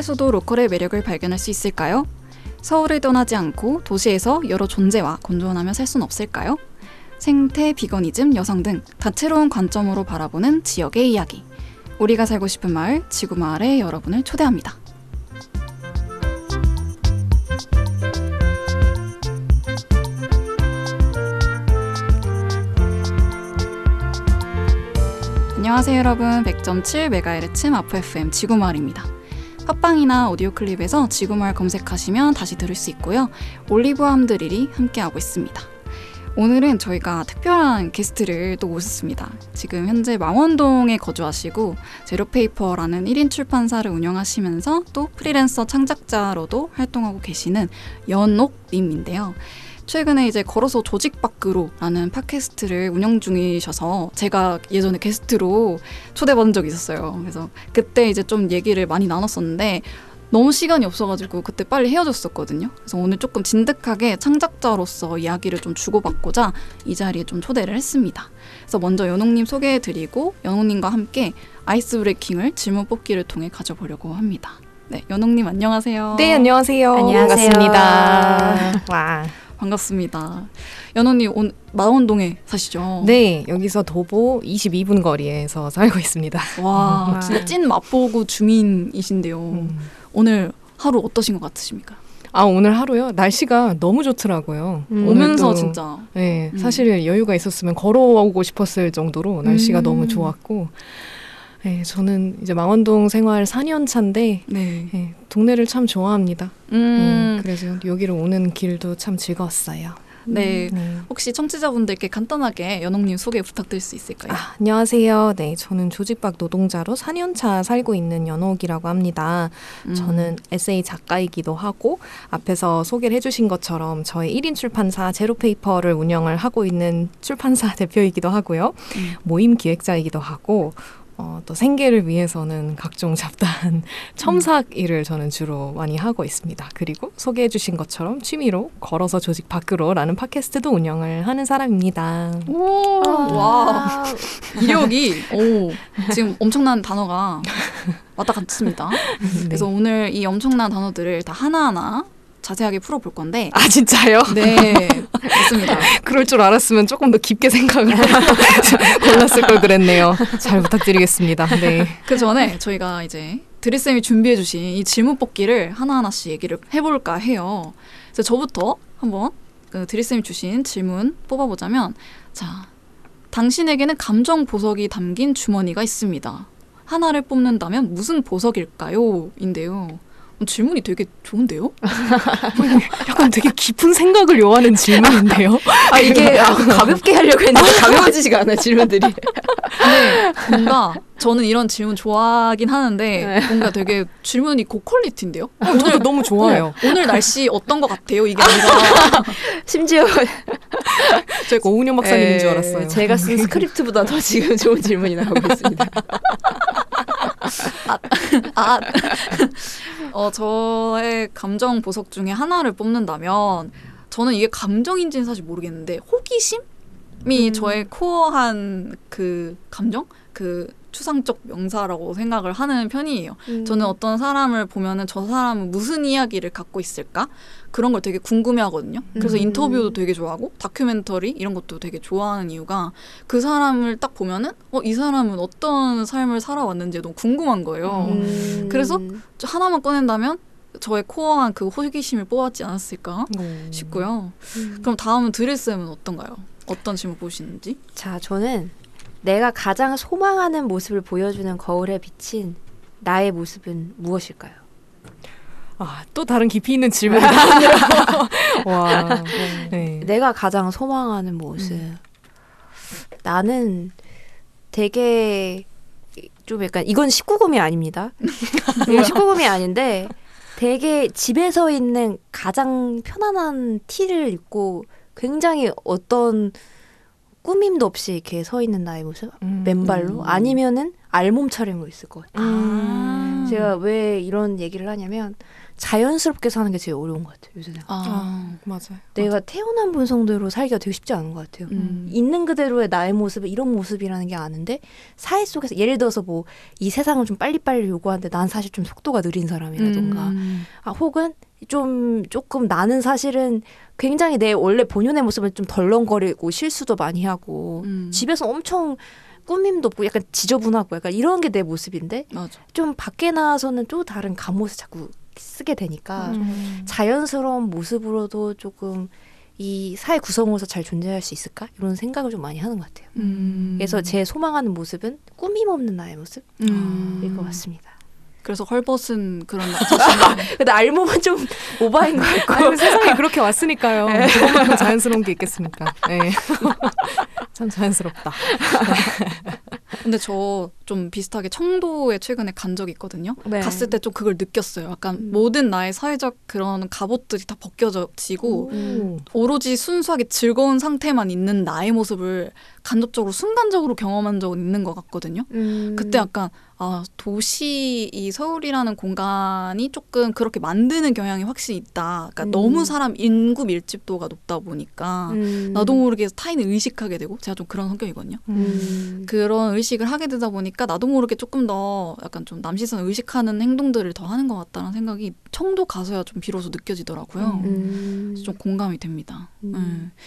서울에서도 로컬의 매력을 발견할 수 있을까요? 서울을 떠나지 않고 도시에서 여러 존재와 공존하며 살 수는 없을까요? 생태, 비거니즘, 여성 등 다채로운 관점으로 바라보는 지역의 이야기. 우리가 살고 싶은 마을, 지구 마을에 여러분을 초대합니다. 안녕하세요 여러분 100.7MHz 마프 FM 지구마을입니다. 팟빵이나 오디오 클립에서 지구마을 검색하시면 다시 들을 수 있고요. 올리브와 함드릴이 함께하고 있습니다. 오늘은 저희가 특별한 게스트를 또 모셨습니다. 지금 현재 망원동에 거주하시고 제로페이퍼라는 1인 출판사를 운영하시면서 또 프리랜서 창작자로도 활동하고 계시는 연옥님인데요. 최근에 이제 걸어서 조직 밖으로라는 팟캐스트를 운영 중이셔서 제가 예전에 게스트로 초대받은 적이 있었어요. 그래서 그때 이제 좀 얘기를 많이 나눴었는데 너무 시간이 없어가지고 그때 빨리 헤어졌었거든요. 그래서 오늘 조금 진득하게 창작자로서 이야기를 좀 주고받고자 이 자리에 좀 초대를 했습니다. 그래서 먼저 연옥님 소개해드리고 연옥님과 함께 아이스 브레이킹을 질문 뽑기를 통해 가져보려고 합니다. 네, 연옥님 안녕하세요. 네, 안녕하세요. 안녕하세요. 반갑습니다. 와. 반갑습니다. 연옥님 온 마원동에 사시죠? 네, 여기서 도보 22분 거리에서 살고 있습니다. 와, 와. 진짜 찐 마포구 주민이신데요. 음. 오늘 하루 어떠신 것 같으십니까? 아, 오늘 하루요? 날씨가 너무 좋더라고요. 음. 오면서 진짜 네, 음. 사실 여유가 있었으면 걸어오고 싶었을 정도로 날씨가 음. 너무 좋았고, 네, 저는 이제 망원동 생활 4년 차인데, 네. 네, 동네를 참 좋아합니다. 음, 네, 그래서 여기로 오는 길도 참 즐거웠어요. 네. 네. 혹시 청취자분들께 간단하게 연옥님 소개 부탁드릴 수 있을까요? 아, 안녕하세요. 네, 저는 조직박 노동자로 4년차 살고 있는 연옥이라고 합니다. 음. 저는 에세이 작가이기도 하고 앞에서 소개를 해주신 것처럼 저의 1인 출판사 제로페이퍼를 운영을 하고 있는 출판사 대표이기도 하고요. 음. 모임 기획자이기도 하고 어, 또 생계를 위해서는 각종 잡다한 첨삭 일을 저는 주로 많이 하고 있습니다. 그리고 소개해 주신 것처럼 취미로 걸어서 조직 밖으로라는 팟캐스트도 운영을 하는 사람입니다. 오, 와, 이력이 오 지금 엄청난 단어가 왔다 갔습니다. 그래서 네. 오늘 이 엄청난 단어들을 다 하나하나 자세하게 풀어볼 건데. 아 진짜요? 네, 맞습니다. 그럴 줄 알았으면 조금 더 깊게 생각을 골랐을 걸 그랬네요. 잘 부탁드리겠습니다. 네. 그 전에 저희가 이제 드리쌤이 준비해주신 이 질문 뽑기를 하나하나씩 얘기를 해볼까 해요. 그래서 저부터 한번 그 드리쌤이 주신 질문 뽑아보자면, 자, 당신에게는 감정 보석이 담긴 주머니가 있습니다. 하나를 뽑는다면 무슨 보석일까요? 인데요. 어, 질문이 되게 좋은데요? 약간 되게 깊은 생각을 요하는 질문인데요. 아 이게 아, 가볍게 하려고 했는데 가벼워지지가 않아요 질문들이. 근데 뭔가 저는 이런 질문 좋아하긴 하는데 뭔가 되게 질문이 고퀄리티인데요? 저도 너무 좋아요. 네, 오늘 날씨 어떤 것 같아요? 이게 아니라 심지어 제가 오은영 박사님인 줄 에, 알았어요. 제가 쓴 스크립트보다 더 지금 좋은 질문이 나오고 있습니다. 아, 어, 저의 감정 보석 중에 하나를 뽑는다면 저는 이게 감정인지는 사실 모르겠는데 호기심이 음. 저의 코어한 그 감정, 그 추상적 명사라고 생각을 하는 편이에요. 저는 어떤 사람을 보면은 저 사람은 무슨 이야기를 갖고 있을까 그런 걸 되게 궁금해 하거든요. 그래서 음. 인터뷰도 되게 좋아하고 다큐멘터리 이런 것도 되게 좋아하는 이유가 그 사람을 딱 보면은 어 이 사람은 어떤 삶을 살아왔는지 너무 궁금한 거예요. 음. 그래서 저 하나만 꺼낸다면 저의 코어한 그 호기심을 뽑았지 않았을까 음. 싶고요. 음. 그럼 다음은 드레스는 어떤가요? 어떤 질문 보시는지? 자 저는 내가 가장 소망하는 모습을 보여주는 거울에 비친 나의 모습은 무엇일까요? 아, 또 다른 깊이 있는 질문이다. 와. 네. 내가 가장 소망하는 모습. 나는 되게 좀 약간 이건 19금이 아닙니다. 이건 19금이 아닌데 되게 집에서 있는 가장 편안한 티를 입고 굉장히 어떤 꾸밈도 없이 이렇게 서 있는 나의 모습 음. 맨발로 아니면은 알몸 차림으로 있을 것 같아요. 음. 제가 왜 이런 얘기를 하냐면 자연스럽게 사는 게 제일 어려운 것 같아요. 요새는. 아, 맞아요. 내가 태어난 본성대로 살기가 되게 쉽지 않은 것 같아요. 음. 있는 그대로의 나의 모습은 이런 모습이라는 게 아는데 사회 속에서 예를 들어서 뭐 이 세상을 좀 빨리빨리 요구하는데 난 사실 좀 속도가 느린 사람이라던가 음. 아, 혹은 좀 조금 나는 사실은 굉장히 내 원래 본연의 모습을 좀 덜렁거리고 실수도 많이 하고 음. 집에서 엄청 꾸밈도 없고 약간 지저분하고 약간 이런 게 내 모습인데 맞아. 좀 밖에 나와서는 또 다른 갑옷을 자꾸 쓰게 되니까 음. 자연스러운 모습으로도 조금 이 사회 구성으로서 잘 존재할 수 있을까 이런 생각을 좀 많이 하는 것 같아요. 음. 그래서 제 소망하는 모습은 꾸밈 없는 나의 모습일 음. 것 같습니다. 그래서 헐벗은 그런 자신감. 근데 알몸은 좀 오바인 것 같고 아니, 세상에 그렇게 왔으니까요. 그것만큼 자연스러운 게 있겠습니까? 네. 참 자연스럽다. 근데 저 좀 비슷하게 청도에 최근에 간 적이 있거든요. 네. 갔을 때 좀 그걸 느꼈어요. 약간 음. 모든 나의 사회적 그런 갑옷들이 다 벗겨지고 음. 오로지 순수하게 즐거운 상태만 있는 나의 모습을 간접적으로 순간적으로 경험한 적은 있는 것 같거든요. 음. 그때 약간 아 도시 이 서울이라는 공간이 조금 그렇게 만드는 경향이 확실히 있다. 그러니까 음. 너무 사람 인구 밀집도가 높다 보니까 음. 나도 모르게 타인을 의식하게 되고 제가 좀 그런 성격이거든요. 음. 그런 의식을 하게 되다 보니까 나도 모르게 조금 더 약간 좀 남시선을 의식하는 행동들을 더 하는 것 같다는 생각이 청도 가서야 좀 비로소 느껴지더라고요. 음. 그래서 좀 공감이 됩니다. 음. 네.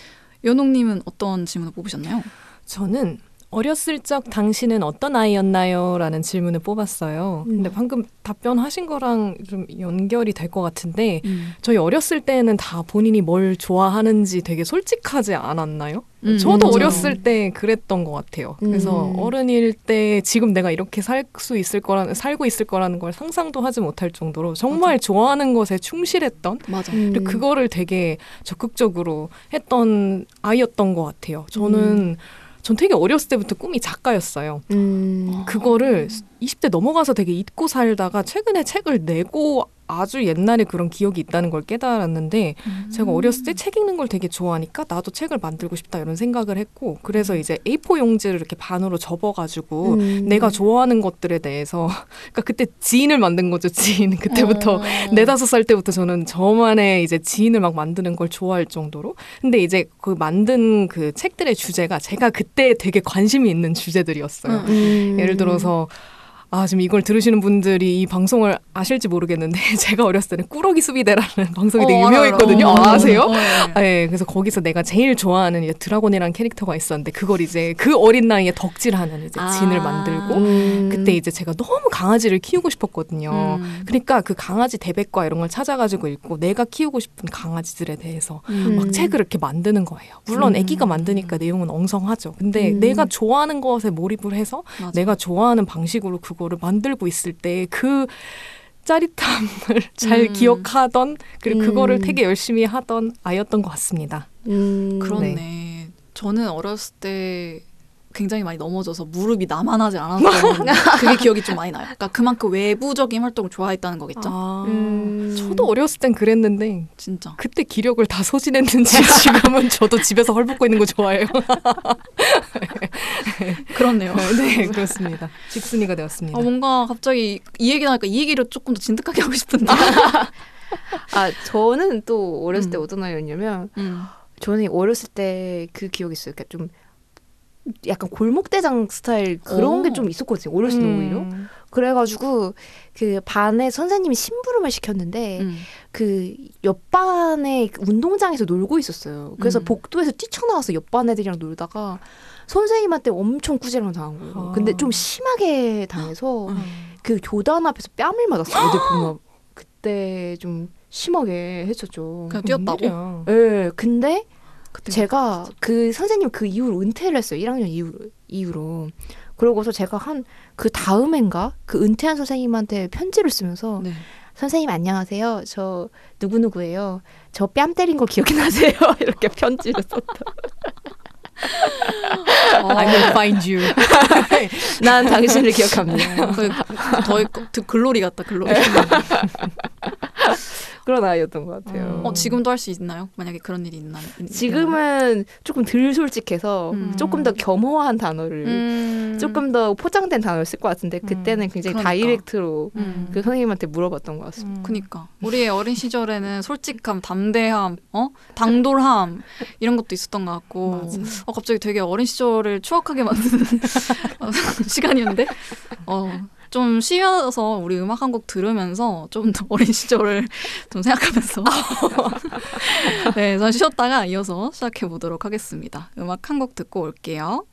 연옥님은 어떤 질문을 뽑으셨나요? 저는 어렸을 적 당신은 어떤 아이였나요? 라는 질문을 뽑았어요. 근데 음. 방금 답변하신 거랑 좀 연결이 될 것 같은데 음. 저희 어렸을 때는 다 본인이 뭘 좋아하는지 되게 솔직하지 않았나요? 음, 저도 맞아요. 어렸을 때 그랬던 것 같아요. 그래서 음. 어른일 때 지금 내가 이렇게 살 수 있을 거라는 살고 있을 거라는 걸 상상도 하지 못할 정도로 정말 좋아하는 것에 충실했던 맞아. 음. 그리고 그거를 되게 적극적으로 했던 아이였던 것 같아요. 저는 전 되게 어렸을 때부터 꿈이 작가였어요. 음. 그거를 20대 넘어가서 되게 잊고 살다가 최근에 책을 내고 아주 옛날에 그런 기억이 있다는 걸 깨달았는데 음. 제가 어렸을 때 책 읽는 걸 되게 좋아하니까 나도 책을 만들고 싶다 이런 생각을 했고 그래서 이제 A4 용지를 이렇게 반으로 접어가지고 음. 내가 좋아하는 것들에 대해서 그러니까 그때 지인을 만든 거죠 지인 그때부터 어. 네다섯 살 때부터 저는 저만의 이제 지인을 막 만드는 걸 좋아할 정도로 근데 이제 그 만든 그 책들의 주제가 제가 그때 되게 관심이 있는 주제들이었어요. 음. 음. 예를 들어서 아 지금 이걸 들으시는 분들이 이 방송을 아실지 모르겠는데 제가 어렸을 때는 꾸러기 수비대라는 방송이 되게 어, 유명했거든요. 알아요. 아, 아세요? 어, 네. 네, 그래서 거기서 내가 제일 좋아하는 이제 드라곤이라는 캐릭터가 있었는데 그걸 이제 그 어린 나이에 덕질하는 이제 아. 진을 만들고 음. 그때 이제 제가 너무 강아지를 키우고 싶었거든요. 음. 그러니까 그 강아지 대백과 이런 걸 찾아가지고 읽고 내가 키우고 싶은 강아지들에 대해서 음. 막 책을 이렇게 만드는 거예요. 물론 음. 아기가 만드니까 내용은 엉성하죠. 근데 음. 내가 좋아하는 것에 몰입을 해서 맞아. 내가 좋아하는 방식으로 그거 를 만들고 있을 때 그 짜릿함을 잘 음. 기억하던 그리고 음. 그거를 되게 열심히 하던 아이였던 것 같습니다. 음. 그렇네. 저는 어렸을 때 굉장히 많이 넘어져서 무릎이 나만하지 않았던 그게 기억이 좀 많이 나요. 그러니까 그만큼 외부적인 활동을 좋아했다는 거겠죠. 아, 음. 저도 어렸을 땐 그랬는데 진짜. 그때 기력을 다 소진했는지 지금은 저도 집에서 헐벗고 있는 거 좋아해요. 그렇네요. 네, 그렇습니다. 집순이가 되었습니다. 아, 뭔가 갑자기 이 얘기 나니까 이 얘기를 조금 더 진득하게 하고 싶은데. 아 저는 또 어렸을 때 음. 어떤 아이였냐면 음. 저는 어렸을 때 그 기억이 있어요. 그러니까 좀 약간 골목대장 스타일 그런 오. 게좀 있었거든요. 어렸을 때 오히려. 음. 그래가지고 그 반에 선생님이 심부름을 시켰는데 음. 그 옆반에 그 운동장에서 놀고 있었어요. 그래서 음. 복도에서 뛰쳐나와서 옆반 애들이랑 놀다가 선생님한테 엄청 꾸지람 당한 거예요. 아. 근데 좀 심하게 당해서 음. 그 교단 앞에서 뺨을 맞았어요. 애들 보면 그때 좀 심하게 했었죠. 그냥 뛰었다고? 예, 근데 그때 제가 그 선생님 그 이후로 은퇴를 했어요. 1학년 이후로. 이후로. 그러고서 제가 한 그 다음엔가 그 은퇴한 선생님한테 편지를 쓰면서 네. 선생님 안녕하세요. 저 누구누구예요. 저 뺨 때린 거 기억이 나세요? 이렇게 편지를 썼다. I will find you. 난 당신을 기억합니다. 그, 더 그, 글로리 같다 글로리. 그런 아이였던 것 같아요. 어, 지금도 할 수 있나요? 만약에 그런 일이 있나? 지금은 조금 덜 솔직해서 음. 조금 더 겸허한 단어를 음. 조금 더 포장된 단어를 쓸 것 같은데 그때는 굉장히 그러니까. direct로 음. 그 선생님한테 물어봤던 것 같습니다. 음. 그니까 우리의 어린 시절에는 솔직함, 담대함, 어 당돌함 이런 것도 있었던 것 같고. 어 갑자기 되게 어린 시절을 추억하게 만드는 어, 시간이었는데 어 좀 쉬어서 우리 음악 한 곡 들으면서 좀 더 어린 시절을 좀 생각하면서 네, 전 쉬었다가 이어서 시작해 보도록 하겠습니다. 음악 한 곡 듣고 올게요.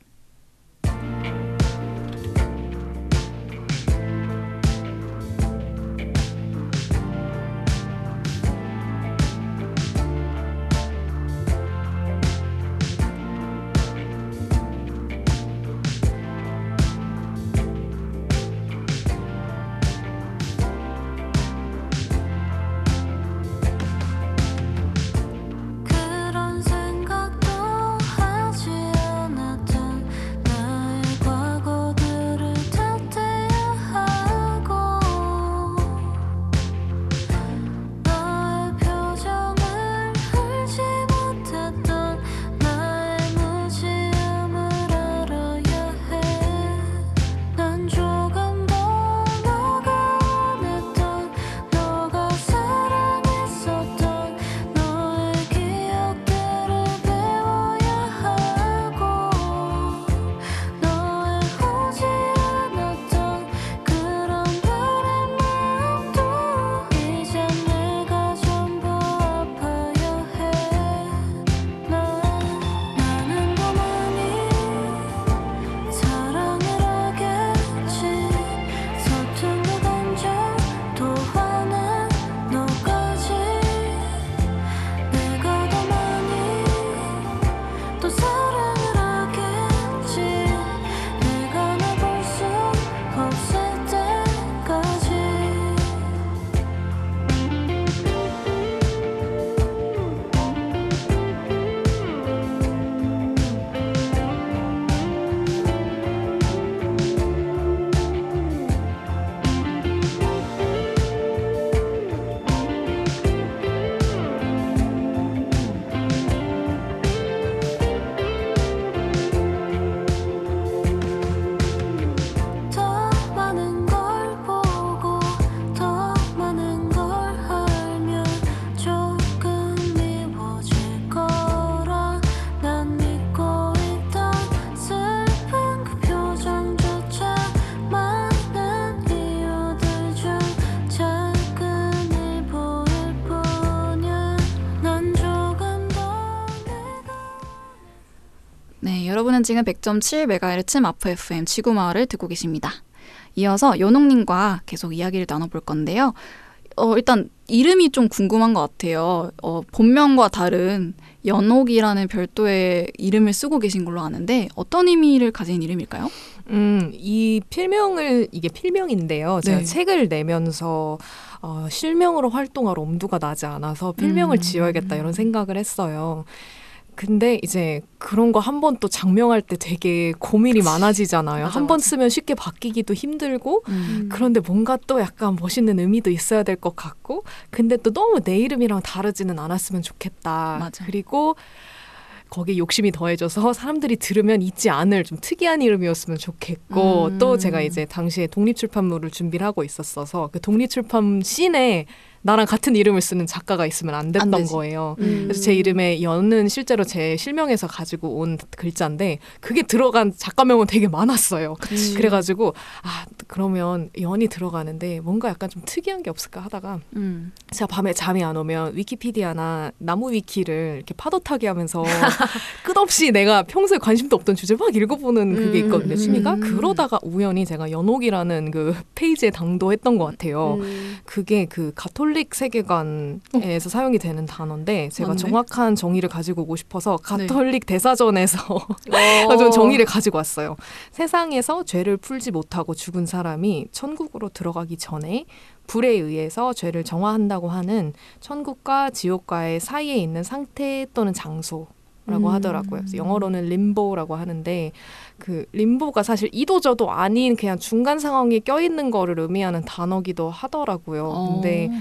여러분은 지금 100.7MHz 마프 FM 지구마을을 듣고 계십니다. 이어서 연옥님과 계속 이야기를 나눠볼 건데요. 어, 일단 이름이 좀 궁금한 것 같아요. 어, 본명과 다른 연옥이라는 별도의 이름을 쓰고 계신 걸로 아는데 어떤 의미를 가진 이름일까요? 음, 이 필명을 이게 필명인데요. 제가 네. 책을 내면서 어, 실명으로 활동할 엄두가 나지 않아서 필명을 음. 지어야겠다 이런 생각을 했어요. 근데 이제 그런 거 한 번 또 장명할 때 되게 고민이 많아지잖아요. 맞아, 한 번. 쓰면 쉽게 바뀌기도 힘들고 음. 그런데 뭔가 또 약간 멋있는 의미도 있어야 될 것 같고 근데 또 너무 내 이름이랑 다르지는 않았으면 좋겠다. 맞아. 그리고 거기에 욕심이 더해져서 사람들이 들으면 잊지 않을 좀 특이한 이름이었으면 좋겠고 음. 또 제가 이제 당시에 독립출판물을 준비를 하고 있었어서 그 독립출판 씬에 나랑 같은 이름을 쓰는 작가가 있으면 안안 됐던 되지. 거예요. 음. 그래서 제 이름에 연은 실제로 제 실명에서 가지고 온 글자인데 그게 들어간 작가명은 되게 많았어요. 그치. 그래가지고 아 그러면 연이 들어가는데 뭔가 약간 좀 특이한 게 없을까 하다가 음. 제가 밤에 잠이 안 오면 위키피디아나 나무 위키를 이렇게 파도 타기 하면서 끝없이 내가 평소에 관심도 없던 주제 막 읽어보는 그게 있거든요 음, 취미가 음. 그러다가 우연히 제가 연옥이라는 그 페이지에 당도했던 것 같아요. 음. 그게 그 가톨릭 세계관에서 사용이 되는 단어인데 제가 맞네. 정확한 정의를 가지고 오고 싶어서 네. 가톨릭 대사전에서 어. 좀 정의를 가지고 왔어요. 세상에서 죄를 풀지 못하고 죽은 사람이 천국으로 들어가기 전에 불에 의해서 죄를 정화한다고 하는 천국과 지옥과의 사이에 있는 상태 또는 장소. 라고 음. 하더라고요. 영어로는 림보라고 하는데 그 림보가 사실 이도저도 아닌 그냥 중간 상황에 껴 있는 거를 의미하는 단어기도 하더라고요. 근데 어.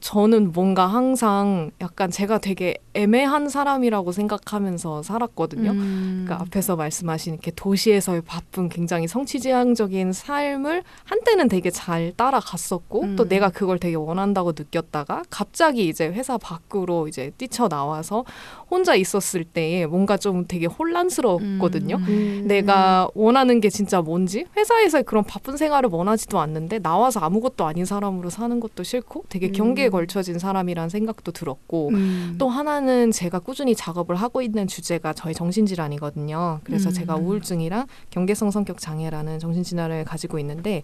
저는 뭔가 항상 약간 제가 되게 애매한 사람이라고 생각하면서 살았거든요. 음. 그러니까 앞에서 말씀하신 이렇게 도시에서의 바쁜 굉장히 성취지향적인 삶을 한때는 되게 잘 따라갔었고 음. 또 내가 그걸 되게 원한다고 느꼈다가 갑자기 이제 회사 밖으로 이제 뛰쳐 나와서 혼자 있었을 때에 뭔가 좀 되게 혼란스러웠거든요. 음. 내가 원하는 게 진짜 뭔지 회사에서 그런 바쁜 생활을 원하지도 않는데 나와서 아무것도 아닌 사람으로 사는 것도 싫고 되게 음. 경계에 걸쳐진 사람이란 생각도 들었고 음. 또 하나는 제가 꾸준히 작업을 하고 있는 주제가 저희 정신질환이거든요. 그래서 음. 제가 우울증이랑 경계성 성격 장애라는 정신질환을 가지고 있는데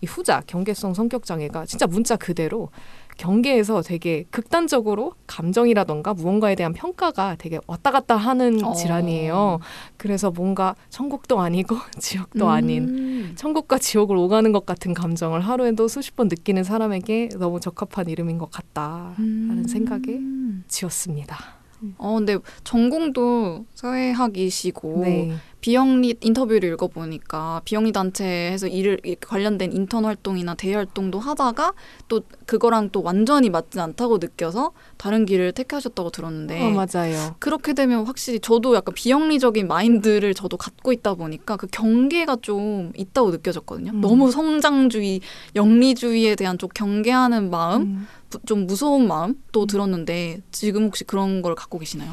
이 후자 경계성 성격 장애가 진짜 문자 그대로 경계에서 되게 극단적으로 감정이라던가 무언가에 대한 평가가 되게 왔다 갔다 하는 어. 질환이에요. 그래서 뭔가 천국도 아니고 지옥도 아닌 음. 천국과 지옥을 오가는 것 같은 감정을 하루에도 수십 번 느끼는 사람에게 너무 적합한 이름인 것 같다라는 생각에 음. 지었습니다. 어, 근데 전공도 사회학이시고 네. 비영리 인터뷰를 읽어보니까 비영리 단체에서 일을 관련된 인턴 활동이나 대외 활동도 하다가 또 그거랑 또 완전히 맞지 않다고 느껴서 다른 길을 택하셨다고 들었는데 어, 맞아요. 그렇게 되면 확실히 저도 약간 비영리적인 마인드를 저도 갖고 있다 보니까 그 경계가 좀 있다고 느껴졌거든요. 음. 너무 성장주의, 영리주의에 대한 좀 경계하는 마음, 음. 부- 좀 무서운 마음도 들었는데 지금 혹시 그런 걸 갖고 계시나요?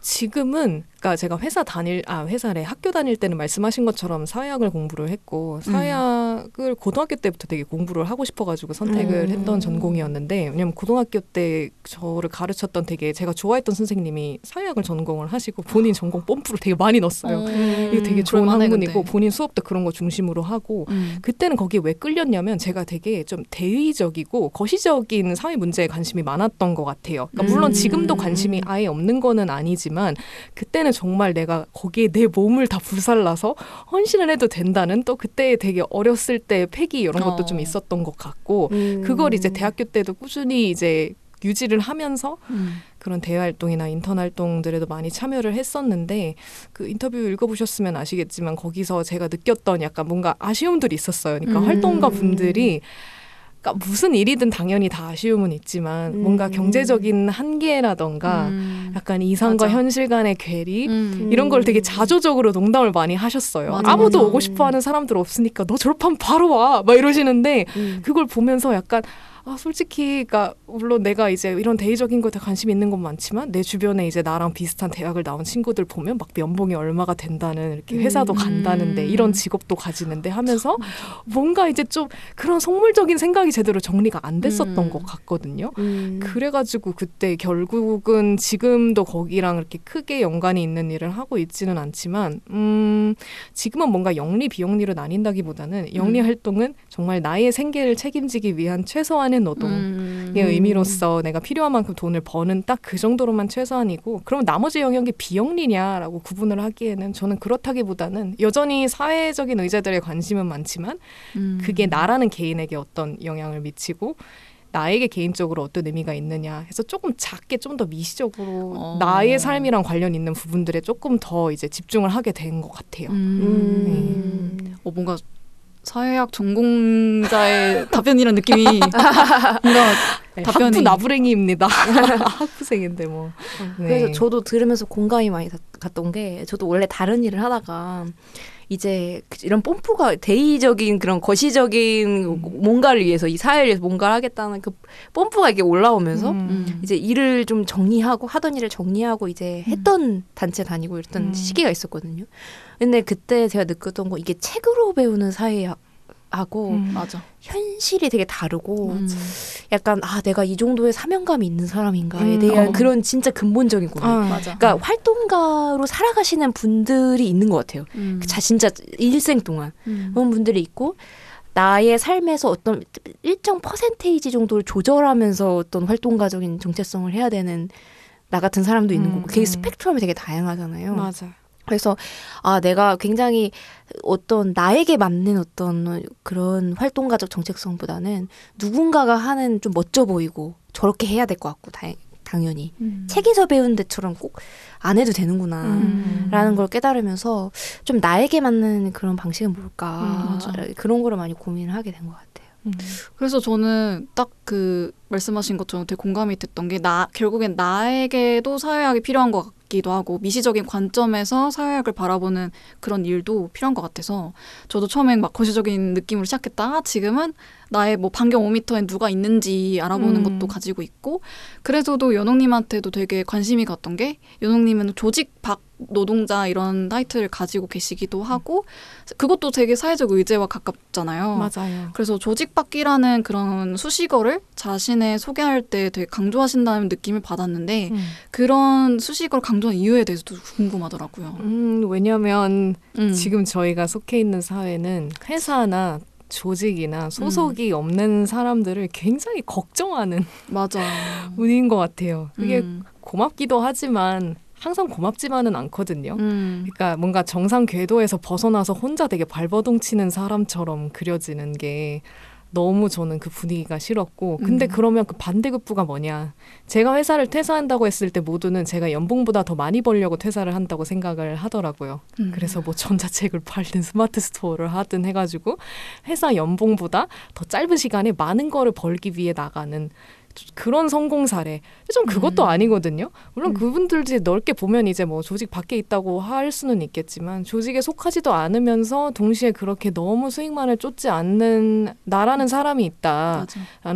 지금은 그러니까 제가 회사 다닐 아 회사래 학교 다닐 때는 말씀하신 것처럼 사회학을 공부를 했고 사회학을 고등학교 때부터 되게 공부를 하고 싶어가지고 선택을 음. 했던 전공이었는데 왜냐면 고등학교 때 저를 가르쳤던 되게 제가 좋아했던 선생님이 사회학을 전공을 하시고 본인 전공 뽐뿌를 되게 많이 넣었어요. 이게 되게 좋은 학문이고 근데. 본인 수업도 그런 거 중심으로 하고 음. 그때는 거기에 왜 끌렸냐면 제가 되게 좀 대의적이고 거시적인 사회 문제에 관심이 많았던 것 같아요. 그러니까 물론 음. 지금도 관심이 아예 없는 거는 아니지만 그때는 정말 내가 거기에 내 몸을 다 불살라서 헌신을 해도 된다는 또 그때 되게 어렸을 때 패기 이런 것도 어. 좀 있었던 것 같고 음. 그걸 이제 대학교 때도 꾸준히 이제 유지를 하면서 음. 그런 대외 활동이나 인턴 활동들에도 많이 참여를 했었는데 그 인터뷰 읽어보셨으면 아시겠지만 거기서 제가 느꼈던 약간 뭔가 아쉬움들이 있었어요. 그러니까 음. 활동가 분들이 그러니까 무슨 일이든 당연히 다 아쉬움은 있지만 뭔가 음. 경제적인 한계라던가 음. 약간 이상과 맞아. 현실 간의 괴리 음. 이런 걸 되게 자조적으로 농담을 많이 하셨어요. 맞아, 아무도 맞아. 오고 싶어 하는 사람들 없으니까 너 졸업하면 바로 와 막 이러시는데 음. 그걸 보면서 약간 아 솔직히 그러니까 물론 내가 이제 이런 대의적인 것에 관심 있는 건 많지만 내 주변에 이제 나랑 비슷한 대학을 나온 친구들 보면 막 연봉이 얼마가 된다는 이렇게 회사도 음. 간다는데 이런 직업도 가지는데 하면서 뭔가 이제 좀 그런 속물적인 생각이 제대로 정리가 안 됐었던 음. 것 같거든요. 음. 그래가지고 그때 결국은 지금도 거기랑 이렇게 크게 연관이 있는 일을 하고 있지는 않지만, 음, 지금은 뭔가 영리 비영리로 나뉜다기보다는 영리 음. 활동은 정말 나의 생계를 책임지기 위한 최소한 의 노동의 음. 의미로서 내가 필요한 만큼 돈을 버는 딱 그 정도로만 최소한이고, 그럼 나머지 영역이 비영리냐라고 구분을 하기에는 저는 그렇다기보다는 여전히 사회적인 의제들에 관심은 많지만, 음. 그게 나라는 개인에게 어떤 영향을 미치고 나에게 개인적으로 어떤 의미가 있느냐 해서 조금 작게 좀 더 미시적으로 어. 나의 삶이랑 관련 있는 부분들에 조금 더 이제 집중을 하게 된 것 같아요. 음. 음. 어, 뭔가 사회학 전공자의 답변이란 느낌이 뭔가 네, 답변이- 학부 나부랭이입니다. 학부생인데 뭐. 네. 그래서 저도 들으면서 공감이 많이 가- 갔던 게 저도 원래 다른 일을 하다가 이제 그- 이런 뽐뿌가 대의적인 그런 거시적인 음. 뭔가를 위해서 이 사회를 위해서 뭔가를 하겠다는 그 뽐뿌가 이렇게 올라오면서 음. 음. 이제 일을 좀 정리하고 하던 일을 정리하고 이제 했던 단체 다니고 이랬던 음. 시기가 있었거든요. 근데 그때 제가 느꼈던 거 이게 책으로 배우는 사회 하고 음. 맞아. 현실이 되게 다르고 음. 약간 아 내가 이 정도의 사명감이 있는 사람인가에 음, 대한 어. 그런 진짜 근본적인 고민. 아, 맞아. 그러니까 활동가로 살아가시는 분들이 있는 것 같아요. 음. 자 진짜 일생 동안 음. 그런 분들이 있고 나의 삶에서 어떤 일정 퍼센테이지 정도를 조절하면서 어떤 활동가적인 정체성을 해야 되는 나 같은 사람도 있는 음, 거고 그게 음. 스펙트럼이 되게 다양하잖아요. 맞아. 그래서 아 내가 굉장히 어떤 나에게 맞는 어떤 그런 활동가적 정체성보다는 누군가가 하는 좀 멋져 보이고 저렇게 해야 될 것 같고 다, 당연히 음. 책에서 배운 데처럼 꼭 안 해도 되는구나. 음. 라는 걸 깨달으면서 좀 나에게 맞는 그런 방식은 뭘까 음. 그런 거를 많이 고민을 하게 된 것 같아요. 음. 그래서 저는 딱 그 말씀하신 것처럼 되게 공감이 됐던 게 나 결국엔 나에게도 사회학이 필요한 것 같기도 하고 미시적인 관점에서 사회학을 바라보는 그런 일도 필요한 것 같아서 저도 처음엔 막 거시적인 느낌으로 시작했다가 지금은 나의 뭐 반경 5m에 누가 있는지 알아보는 음. 것도 가지고 있고 그래서도 연옥님한테도 되게 관심이 갔던 게 연옥님은 조직 박 노동자 이런 타이틀을 가지고 계시기도 하고 그것도 되게 사회적 의제와 가깝잖아요. 맞아요. 그래서 조직받기라는 그런 수식어를 자신의 소개할 때 되게 강조하신다는 느낌을 받았는데 음. 그런 수식어를 강조한 이유에 대해서도 궁금하더라고요. 음, 왜냐면 음. 지금 저희가 속해 있는 사회는 회사나 조직이나 소속이 없는 사람들을 굉장히 걱정하는 맞아. 분인 것 같아요. 그게 음. 고맙기도 하지만 항상 고맙지만은 않거든요. 음. 그러니까 뭔가 정상 궤도에서 벗어나서 혼자 되게 발버둥 치는 사람처럼 그려지는 게 너무 저는 그 분위기가 싫었고 근데 음. 그러면 그 반대급부가 뭐냐 제가 회사를 퇴사한다고 했을 때 모두는 제가 연봉보다 더 많이 벌려고 퇴사를 한다고 생각을 하더라고요 음. 그래서 뭐 전자책을 팔든 스마트 스토어를 하든 해가지고 회사 연봉보다 더 짧은 시간에 많은 거를 벌기 위해 나가는 그런 성공 사례 좀 그것도 음. 아니거든요. 물론 음. 그분들이 넓게 보면 이제 뭐 조직 밖에 있다고 할 수는 있겠지만 조직에 속하지도 않으면서 동시에 그렇게 너무 수익만을 쫓지 않는 나라는 사람이 있다라는.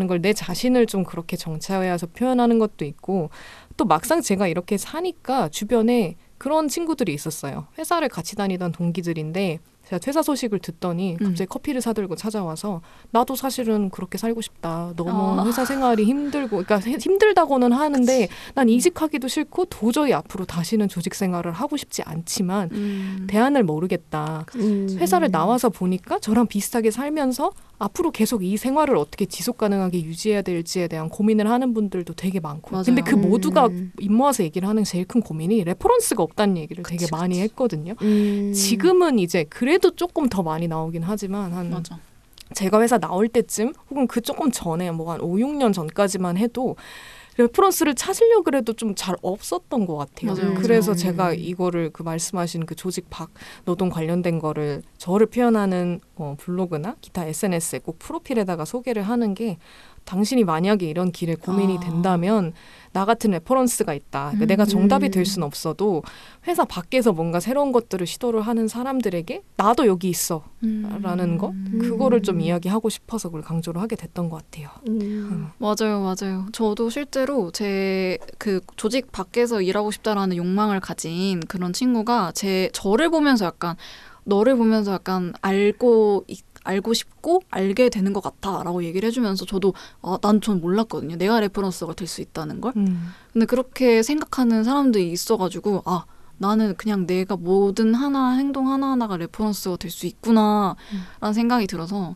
걸 내 자신을 좀 그렇게 정체화해서 표현하는 것도 있고 또 막상 제가 이렇게 사니까 주변에 그런 친구들이 있었어요. 회사를 같이 다니던 동기들인데 제가 퇴사 소식을 듣더니 음. 갑자기 커피를 사들고 찾아와서 나도 사실은 그렇게 살고 싶다. 너무 아. 회사 생활이 힘들고 그러니까 해- 힘들다고는 하는데 난 이직하기도 싫고 도저히 앞으로 다시는 조직 생활을 하고 싶지 않지만 음. 대안을 모르겠다. 음. 회사를 나와서 보니까 저랑 비슷하게 살면서 앞으로 계속 이 생활을 어떻게 지속 가능하게 유지해야 될지에 대한 고민을 하는 분들도 되게 많고. 맞아요. 근데 그 음. 모두가 입 모아서 얘기를 하는 제일 큰 고민이 reference가 없다는 얘기를 되게 그치, 많이 그치. 했거든요. 음. 지금은 이제 그래도 조금 더 많이 나오긴 하지만 한 맞아. 제가 회사 나올 때쯤 혹은 그 조금 전에 뭐 한 5, 6년 전까지만 해도 reference를 찾으려 그래도 좀 잘 없었던 것 같아요. 맞아요. 그래서 맞아요. 제가 이거를 그 말씀하신 그 조직 밖 노동 관련된 거를 저를 표현하는 어, 블로그나 기타 SNS에 꼭 프로필에다가 소개를 하는 게 당신이 만약에 이런 길에 고민이 아. 된다면 나 같은 reference가 있다. 그러니까 음. 내가 정답이 될 수는 없어도 회사 밖에서 뭔가 새로운 것들을 시도를 하는 사람들에게 나도 여기 있어. 음. 라는 거 그거를 좀 이야기하고 싶어서 그걸 강조를 하게 됐던 것 같아요. 음. 맞아요, 맞아요. 저도 실제로 제 그 조직 밖에서 일하고 싶다라는 욕망을 가진 그런 친구가 제 저를 보면서 약간 너를 보면서 약간 알고 있- 알고 싶고 알게 되는 것 같아라고 얘기를 해주면서 저도 아, 난 전 몰랐거든요. 내가 reference가 될 수 있다는 걸. 음. 근데 그렇게 생각하는 사람들이 있어가지고 아 나는 그냥 내가 모든 하나 행동 하나 하나가 reference가 될 수 있구나라는 음. 생각이 들어서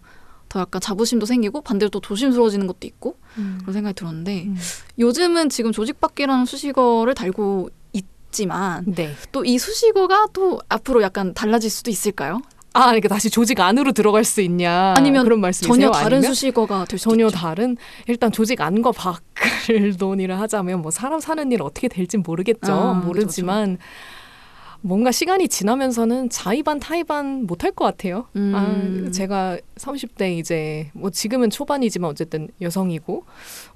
더 약간 자부심도 생기고 반대로 또 조심스러워지는 것도 있고 음. 그런 생각이 들었는데 음. 요즘은 지금 조직밖이라는 수식어를 달고 있지만 네. 또 이 수식어가 또 앞으로 약간 달라질 수도 있을까요? 아, 그러니까 다시 조직 안으로 들어갈 수 있냐? 아니면 그런 말씀이세요? 전혀 다른 아니면 수식어가 될 전혀 있죠. 다른 일단 조직 안과 밖을 논의를 하자면 뭐 사람 사는 일 어떻게 될진 모르겠죠. 아, 모르지만 뭔가 시간이 지나면서는 자의반 타의반 못할 것 같아요. 음. 아, 제가 30대 이제 뭐 지금은 초반이지만 어쨌든 여성이고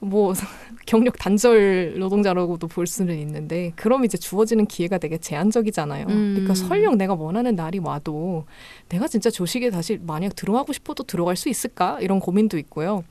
뭐 경력 단절 노동자라고도 볼 수는 있는데 그럼 이제 주어지는 기회가 되게 제한적이잖아요. 음. 그러니까 설령 내가 원하는 날이 와도 내가 진짜 조직에 다시 만약 들어가고 싶어도 들어갈 수 있을까 이런 고민도 있고요.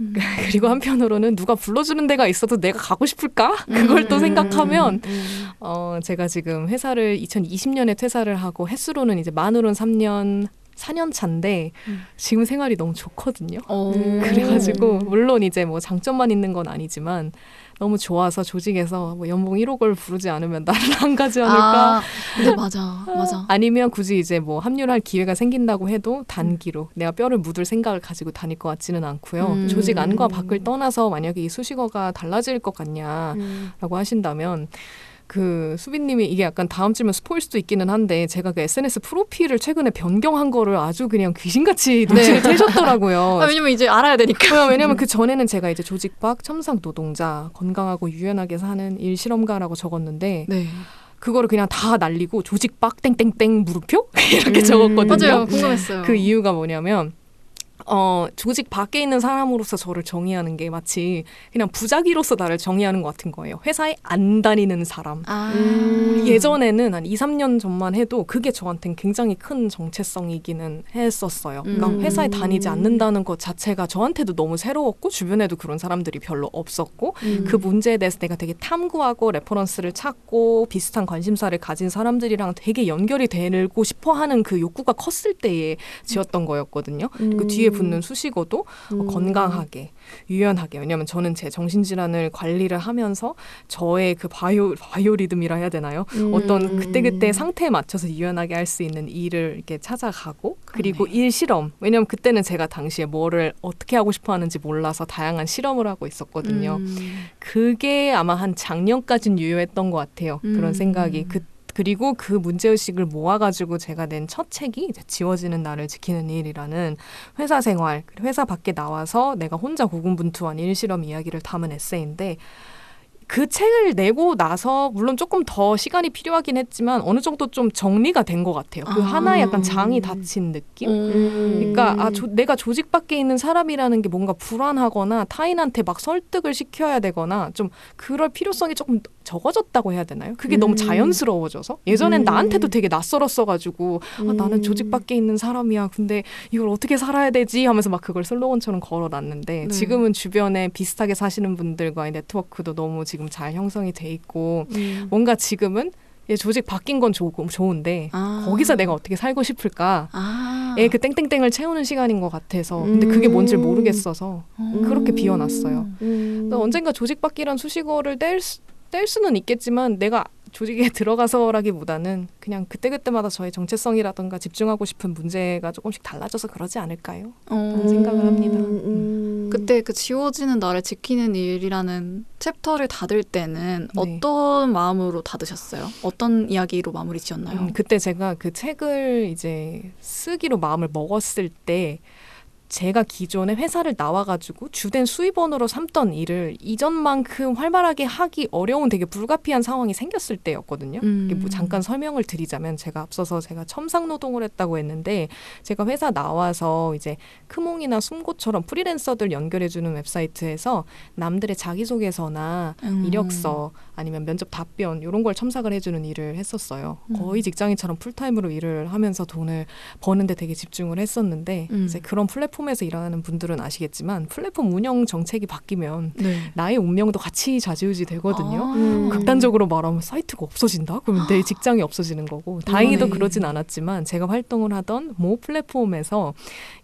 음. 그리고 한편으로는 누가 불러주는 데가 있어도 내가 가고 싶을까? 그걸 또 음. 생각하면 음. 어, 제가 지금 회사를 2020년에 퇴사를 하고 횟수로는 이제 만으로는 3년, 4년 차인데 음. 지금 생활이 너무 좋거든요. 어. 음. 그래가지고 물론 이제 뭐 장점만 있는 건 아니지만 너무 좋아서 조직에서 뭐 연봉 1억을 부르지 않으면 나를 안 가지 않을까? 아, 근데 맞아, 맞아. 아니면 굳이 이제 뭐 합류를 할 기회가 생긴다고 해도 단기로 내가 뼈를 묻을 생각을 가지고 다닐 것 같지는 않고요. 음. 조직 안과 밖을 떠나서 만약에 이 수식어가 달라질 것 같냐라고 음. 하신다면 그 수빈님이 이게 약간 다음 질문 스포일 수도 있기는 한데 제가 그 SNS 프로필을 최근에 변경한 거를 아주 그냥 귀신같이 눈치를 채셨더라고요. 아, 왜냐면 이제 알아야 되니까. 왜냐면 그 전에는 제가 이제 조직 밖 첨삭 노동자 건강하고 유연하게 사는 일 실험가라고 적었는데 네. 그거를 그냥 다 날리고 조직 밖 땡땡땡 물음표 이렇게 적었거든요. 맞아요. 궁금했어요. 그 이유가 뭐냐면 어, 조직 밖에 있는 사람으로서 저를 정의하는 게 마치 그냥 무직자로서 나를 정의하는 것 같은 거예요. 회사에 안 다니는 사람. 아. 음. 예전에는 한 2, 3년 전만 해도 그게 저한테는 굉장히 큰 정체성이기는 했었어요. 그러니까 음. 회사에 다니지 않는다는 것 자체가 저한테도 너무 새로웠고 주변에도 그런 사람들이 별로 없었고 음. 그 문제에 대해서 내가 되게 탐구하고 reference를 찾고 비슷한 관심사를 가진 사람들이랑 되게 연결이 되고 싶어 하는 그 욕구가 컸을 때에 지었던 거였거든요. 그 뒤에 붙는 수식어도 어, 음. 건강하게 유연하게 왜냐하면 저는 제 정신질환을 관리를 하면서 저의 그 바이오 바이오 리듬이라 해야 되나요? 음. 어떤 그때 그때 상태에 맞춰서 유연하게 할 수 있는 일을 이렇게 찾아가고 그리고 일 실험 왜냐하면 그때는 제가 당시에 뭐를 어떻게 하고 싶어 하는지 몰라서 다양한 실험을 하고 있었거든요. 음. 그게 아마 한 작년까진 유효했던 것 같아요. 음. 그런 생각이 그 그리고 그 문제의식을 모아가지고 제가 낸 첫 책이 지워지는 나를 지키는 일이라는 회사 생활, 회사 밖에 나와서 내가 혼자 고군분투한 일실험 이야기를 담은 에세이인데 그 책을 내고 나서 물론 조금 더 시간이 필요하긴 했지만 어느 정도 좀 정리가 된 것 같아요. 그 아. 하나에 약간 장이 닫힌 느낌? 음. 그러니까 아 조, 내가 조직 밖에 있는 사람이라는 게 뭔가 불안하거나 타인한테 막 설득을 시켜야 되거나 좀 그럴 필요성이 조금 적어졌다고 해야 되나요? 그게 너무 음. 자연스러워져서 예전엔 음. 나한테도 되게 낯설었어가지고 아, 나는 조직 밖에 있는 사람이야. 근데 이걸 어떻게 살아야 되지? 하면서 막 그걸 슬로건처럼 걸어놨는데 네. 지금은 주변에 비슷하게 사시는 분들과의 네트워크도 너무 지금 잘 형성이 돼 있고 음. 뭔가 지금은 예, 조직 바뀐 건 좋, 좋은데 아. 거기서 내가 어떻게 살고 싶을까? 아. 예, 그 땡땡땡을 채우는 시간인 것 같아서 근데 그게 뭔지 음. 모르겠어서 어. 그렇게 비워놨어요. 음. 언젠가 조직밖이란 수식어를 뗄, 수, 뗄 수는 있겠지만 내가 조직에 들어가서라기보다는 그냥 그때그때마다 저의 정체성이라든가 집중하고 싶은 문제가 조금씩 달라져서 그러지 않을까요? 어. 생각을 합니다. 음. 그때 그 지워지는 나를 지키는 일이라는 챕터를 닫을 때는 네. 어떤 마음으로 닫으셨어요? 어떤 이야기로 마무리 지었나요? 음, 그때 제가 그 책을 이제 쓰기로 마음을 먹었을 때 제가 기존에 회사를 나와가지고 주된 수입원으로 삼던 일을 이전만큼 활발하게 하기 어려운 되게 불가피한 상황이 생겼을 때였거든요. 음. 뭐 잠깐 설명을 드리자면 제가 앞서서 제가 첨상 노동을 했다고 했는데 제가 회사 나와서 이제 크몽이나 숨고처럼 프리랜서들 연결해주는 웹사이트에서 남들의 자기소개서나 음. 이력서 아니면 면접 답변 이런 걸 첨삭을 해주는 일을 했었어요. 음. 거의 직장인처럼 풀타임으로 일을 하면서 돈을 버는데 되게 집중을 했었는데 음. 이제 그런 플랫폼 에서 일하는 분들은 아시겠지만 플랫폼 운영 정책이 바뀌면 네. 나의 운명도 같이 좌지우지 되거든요. 아. 음. 극단적으로 말하면 사이트가 없어진다? 그러면 내 직장이 없어지는 거고 다행히도 네. 그러진 않았지만 제가 활동을 하던 모 플랫폼에서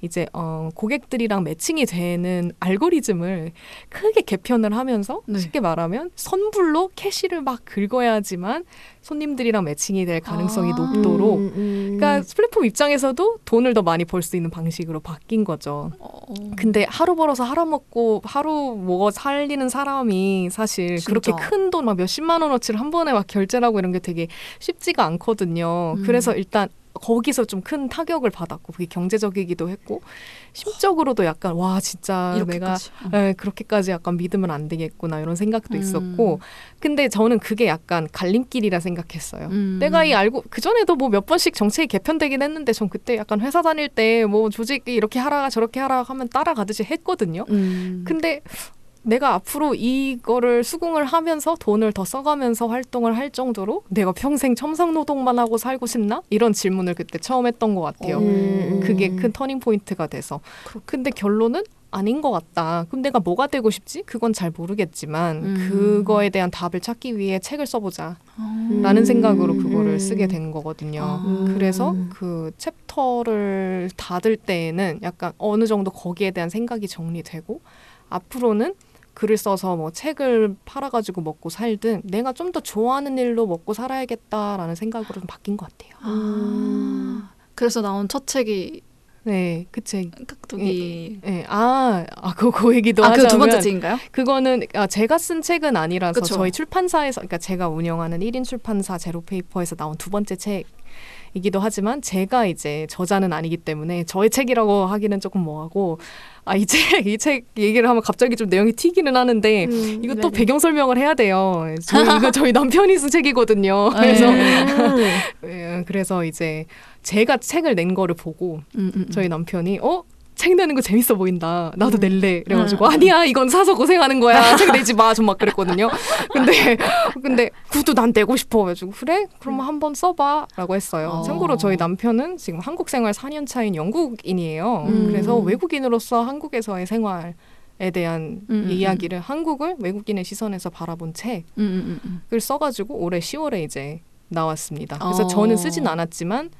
이제 어, 고객들이랑 매칭이 되는 알고리즘을 크게 개편을 하면서 네. 쉽게 말하면 선불로 캐시를 막 긁어야지만 손님들이랑 매칭이 될 가능성이 아. 높도록 음, 음. 그러니까 플랫폼 입장에서도 돈을 더 많이 벌 수 있는 방식으로 바뀐 거죠. 어. 근데 하루 벌어서 하루 먹고 하루 먹어 살리는 사람이 사실 진짜. 그렇게 큰 돈 막 몇십만 원어치를 한 번에 막 결제를 하고 이런 게 되게 쉽지가 않거든요. 음. 그래서 일단 거기서 좀 큰 타격을 받았고 그게 경제적이기도 했고 심적으로도 약간 와 진짜 내가 이렇게까지. 어. 에, 그렇게까지 약간 믿으면 안 되겠구나 이런 생각도 음. 있었고 근데 저는 그게 약간 갈림길이라 생각했어요. 음. 내가 이 알고 그 전에도 뭐 몇 번씩 정책이 개편되긴 했는데 전 그때 약간 회사 다닐 때 뭐 조직이 이렇게 하라 저렇게 하라 하면 따라가듯이 했거든요. 음. 근데 내가 앞으로 이거를 수긍을 하면서 돈을 더 써가면서 활동을 할 정도로 내가 평생 첨삭 노동만 하고 살고 싶나? 이런 질문을 그때 처음 했던 것 같아요. 음. 그게 큰 터닝 포인트가 돼서. 그렇구나. 근데 결론은 아닌 것 같다. 그럼 내가 뭐가 되고 싶지? 그건 잘 모르겠지만 음. 그거에 대한 답을 찾기 위해 책을 써보자. 어. 라는 생각으로 그거를 음. 쓰게 된 거거든요. 아. 그래서 음. 그 챕터를 닫을 때에는 약간 어느 정도 거기에 대한 생각이 정리되고 앞으로는 글을 써서 뭐 책을 팔아가지고 먹고 살든 내가 좀 더 좋아하는 일로 먹고 살아야겠다라는 생각으로 좀 바뀐 것 같아요. 아. 그래서 나온 첫 책이 네, 그 책. 깍두기. 네, 아, 아, 그, 그 얘기도 아, 그 하자면 두 번째 책인가요? 그거는 아, 제가 쓴 책은 아니라서 그쵸. 저희 출판사에서 그러니까 제가 운영하는 1인 출판사 제로페이퍼에서 나온 두 번째 책 이기도 하지만 제가 이제 저자는 아니기 때문에 저의 책이라고 하기는 조금 뭐하고 아, 이 책 이 책 얘기를 하면 갑자기 좀 내용이 튀기는 하는데 음. 이것도 네네. 배경 설명을 해야 돼요. 저희 이거 저희 남편이 쓴 책이거든요. 네. 그래서 음. 예, 그래서 이제 제가 책을 낸 거를 보고 음, 음, 음. 저희 남편이 어 책 내는 거 재밌어 보인다. 나도 음. 낼래. 그래가지고 아니야 이건 사서 고생하는 거야. 책 내지 마. 좀막 그랬거든요. 근데 근데 그것도 난 내고 싶어. 가지고 그래? 그럼 한번 써봐라고 했어요. 어. 참고로 저희 남편은 지금 한국 생활 4년 차인 영국인이에요. 음. 그래서 외국인으로서 한국에서의 생활 에 대한 음, 음, 이야기를 한국을 외국인의 시선에서 바라본 책을 음, 음, 음, 음. 써가지고 올해 10월에 이제 나왔습니다. 그래서 어. 저는 쓰진 않았지만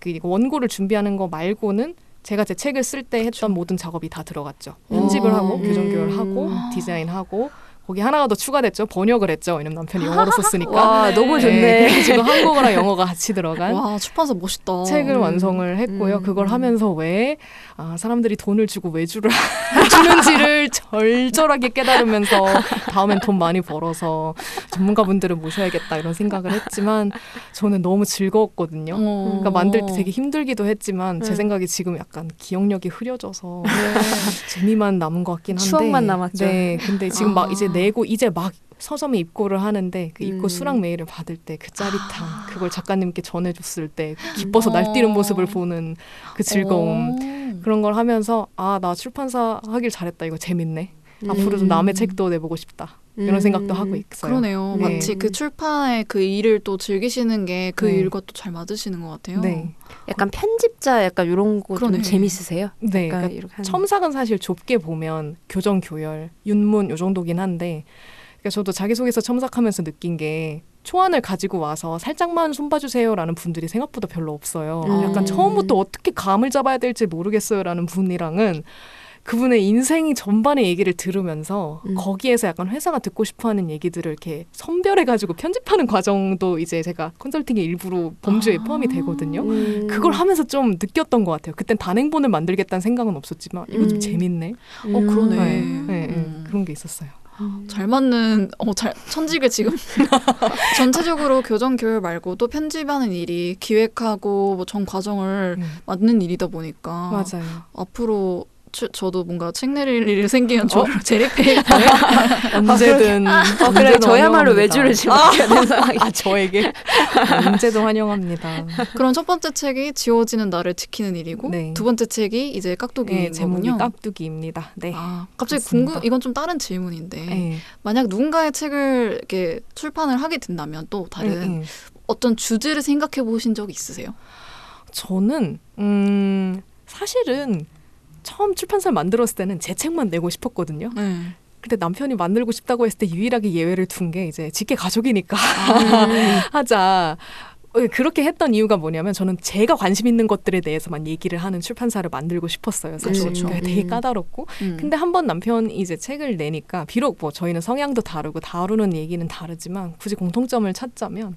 그 원고를 준비하는 거 말고는 제가 제 책을 쓸 때 했던 모든 작업이 다 들어갔죠. 편집을 어. 하고 교정 음. 교열하고 디자인하고 거기 하나가 더 추가됐죠. 번역을 했죠. 왜냐면 남편이 영어로 썼으니까. 와 너무 네, 좋네. 그래가지고 한국어랑 영어가 같이 들어간 와 출판사 멋있다. 책을 음. 완성을 했고요. 음. 그걸 하면서 왜 아, 사람들이 돈을 주고 외주를 주는지를 절절하게 깨달으면서 다음엔 돈 많이 벌어서 전문가분들을 모셔야겠다 이런 생각을 했지만 저는 너무 즐거웠거든요. 어. 그러니까 만들 때 되게 힘들기도 했지만 제 음. 생각이 지금 약간 기억력이 흐려져서 재미만 남은 것 같긴 한데 추억만 남았죠. 네, 근데 지금 아. 막 이제 내고 이제 막 서점에 입고를 하는데 그 입고 음. 수락 메일을 받을 때 그 짜릿함 아. 그걸 작가님께 전해줬을 때 기뻐서 어. 날뛰는 모습을 보는 그 즐거움 어. 그런 걸 하면서 아 나 출판사 하길 잘했다 이거 재밌네 앞으로도 음. 남의 책도 내보고 싶다 이런 음. 생각도 하고 있어요. 그러네요. 네. 마치 그 출판의 그 일을 또 즐기시는 게그 네. 일과 또 잘 맞으시는 것 같아요. 네, 약간 편집자 약간 이런 거 좀. 재밌으세요? 네. 약간 그러니까 이렇게 첨삭은 사실 좁게 보면 교정 교열, 윤문 요 정도긴 한데 그러니까 저도 자기소개서 첨삭하면서 느낀 게 초안을 가지고 와서 살짝만 손봐주세요라는 분들이 생각보다 별로 없어요. 음. 약간 처음부터 어떻게 감을 잡아야 될지 모르겠어요라는 분이랑은 그분의 인생이 전반의 얘기를 들으면서 음. 거기에서 약간 회사가 듣고 싶어하는 얘기들을 이렇게 선별해가지고 편집하는 과정도 이제 제가 컨설팅의 일부로 범주에 아. 포함이 되거든요. 음. 그걸 하면서 좀 느꼈던 것 같아요. 그땐 단행본을 만들겠다는 생각은 없었지만 이거 좀 음. 재밌네. 어 그러네. 네, 네, 네. 음. 그런 게 있었어요. 음. 잘 맞는 어 잘 천직을 지금 전체적으로 교정 교육 말고도 편집하는 일이 기획하고 뭐 전 과정을 음. 맡는 일이다 보니까 맞아요. 앞으로 추- 저도 뭔가 책 내릴 일이 생기면 어? 저 제리페이퍼 언제든. 어, 그래 저야말로. 외주를 맡겨야 되는 상황이 아 저에게 언제든 환영합니다. 그럼 첫 번째 책이 지워지는 나를 지키는 일이고 네. 두 번째 책이 이제 깍두기인 네, 제목이. 깍두기입니다. 네. 아, 갑자기 그렇습니다. 궁금 이건 좀 다른 질문인데 네. 만약 누군가의 책을 이렇게 출판을 하게 된다면 또 다른 음, 음. 어떤 주제를 생각해 보신 적이 있으세요? 저는 음 사실은 처음 출판사를 만들었을 때는 제 책만 내고 싶었거든요. 네. 근데 남편이 만들고 싶다고 했을 때 유일하게 예외를 둔 게 이제 직계 가족이니까 음. 하자. 어, 그렇게 했던 이유가 뭐냐면 저는 제가 관심 있는 것들에 대해서만 얘기를 하는 출판사를 만들고 싶었어요. 사실 그렇죠. 그게 되게 음. 까다롭고 음. 근데 한 번 남편이 이제 책을 내니까 비록 뭐 저희는 성향도 다르고 다루는 얘기는 다르지만 굳이 공통점을 찾자면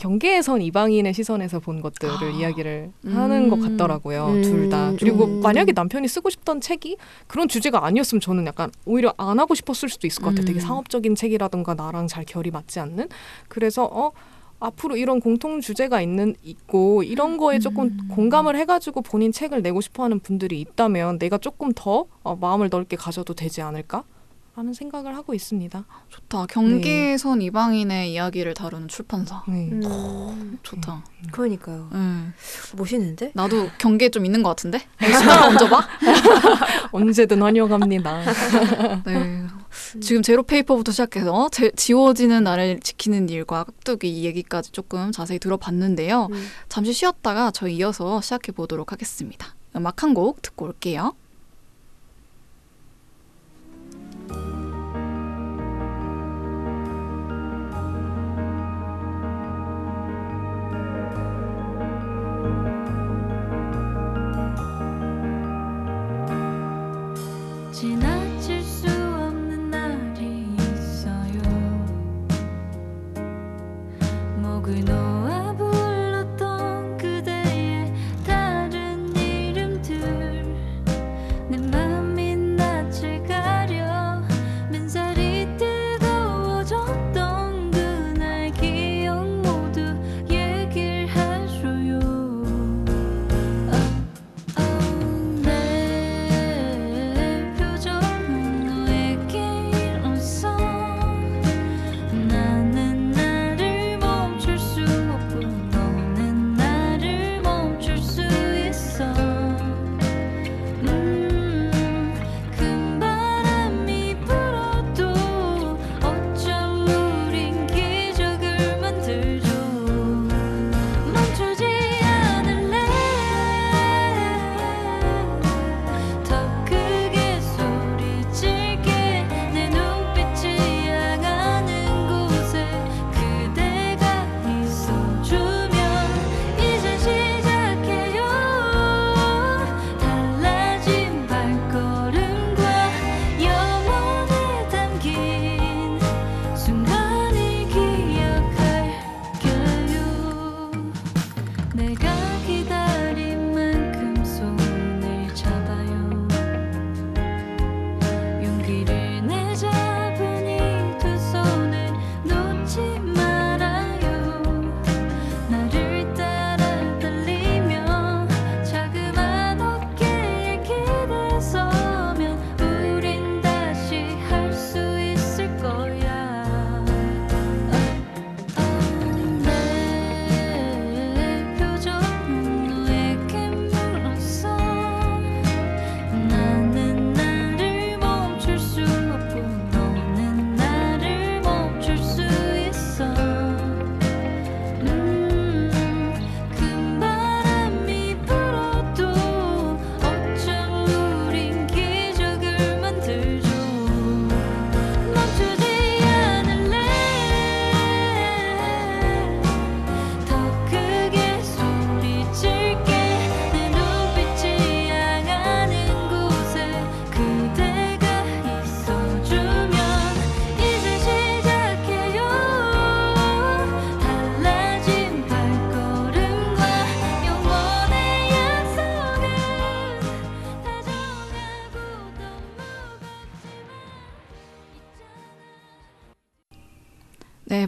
경계에선 이방인의 시선에서 본 것들을 아. 이야기를 하는 것 음. 같더라고요. 음. 둘 다. 그리고 음. 만약에 남편이 쓰고 싶던 책이 그런 주제가 아니었으면 저는 약간 오히려 안 하고 싶었을 수도 있을 것 같아요. 되게 음. 상업적인 책이라든가 나랑 잘 결이 맞지 않는. 그래서 어 앞으로 이런 공통 주제가 있는 있고 이런 거에 조금 음. 공감을 해가지고 본인 책을 내고 싶어하는 분들이 있다면 내가 조금 더 어, 마음을 넓게 가져도 되지 않을까? 하는 생각을 하고 있습니다. 좋다. 경계선 이방인의 이야기를 다루는 출판사. 네. 음. 좋다. 그러니까요. 네. 멋있는데? 나도 경계 좀 있는 것 같은데? 얹어봐. 언제든 환영합니다. 네. 지금 제로 페이퍼부터 시작해서 제, 지워지는 나를 지키는 일과 깍두기 이 얘기까지 조금 자세히 들어봤는데요. 음. 잠시 쉬었다가 저희 이어서 시작해 보도록 하겠습니다. 음악 한 곡 듣고 올게요. 지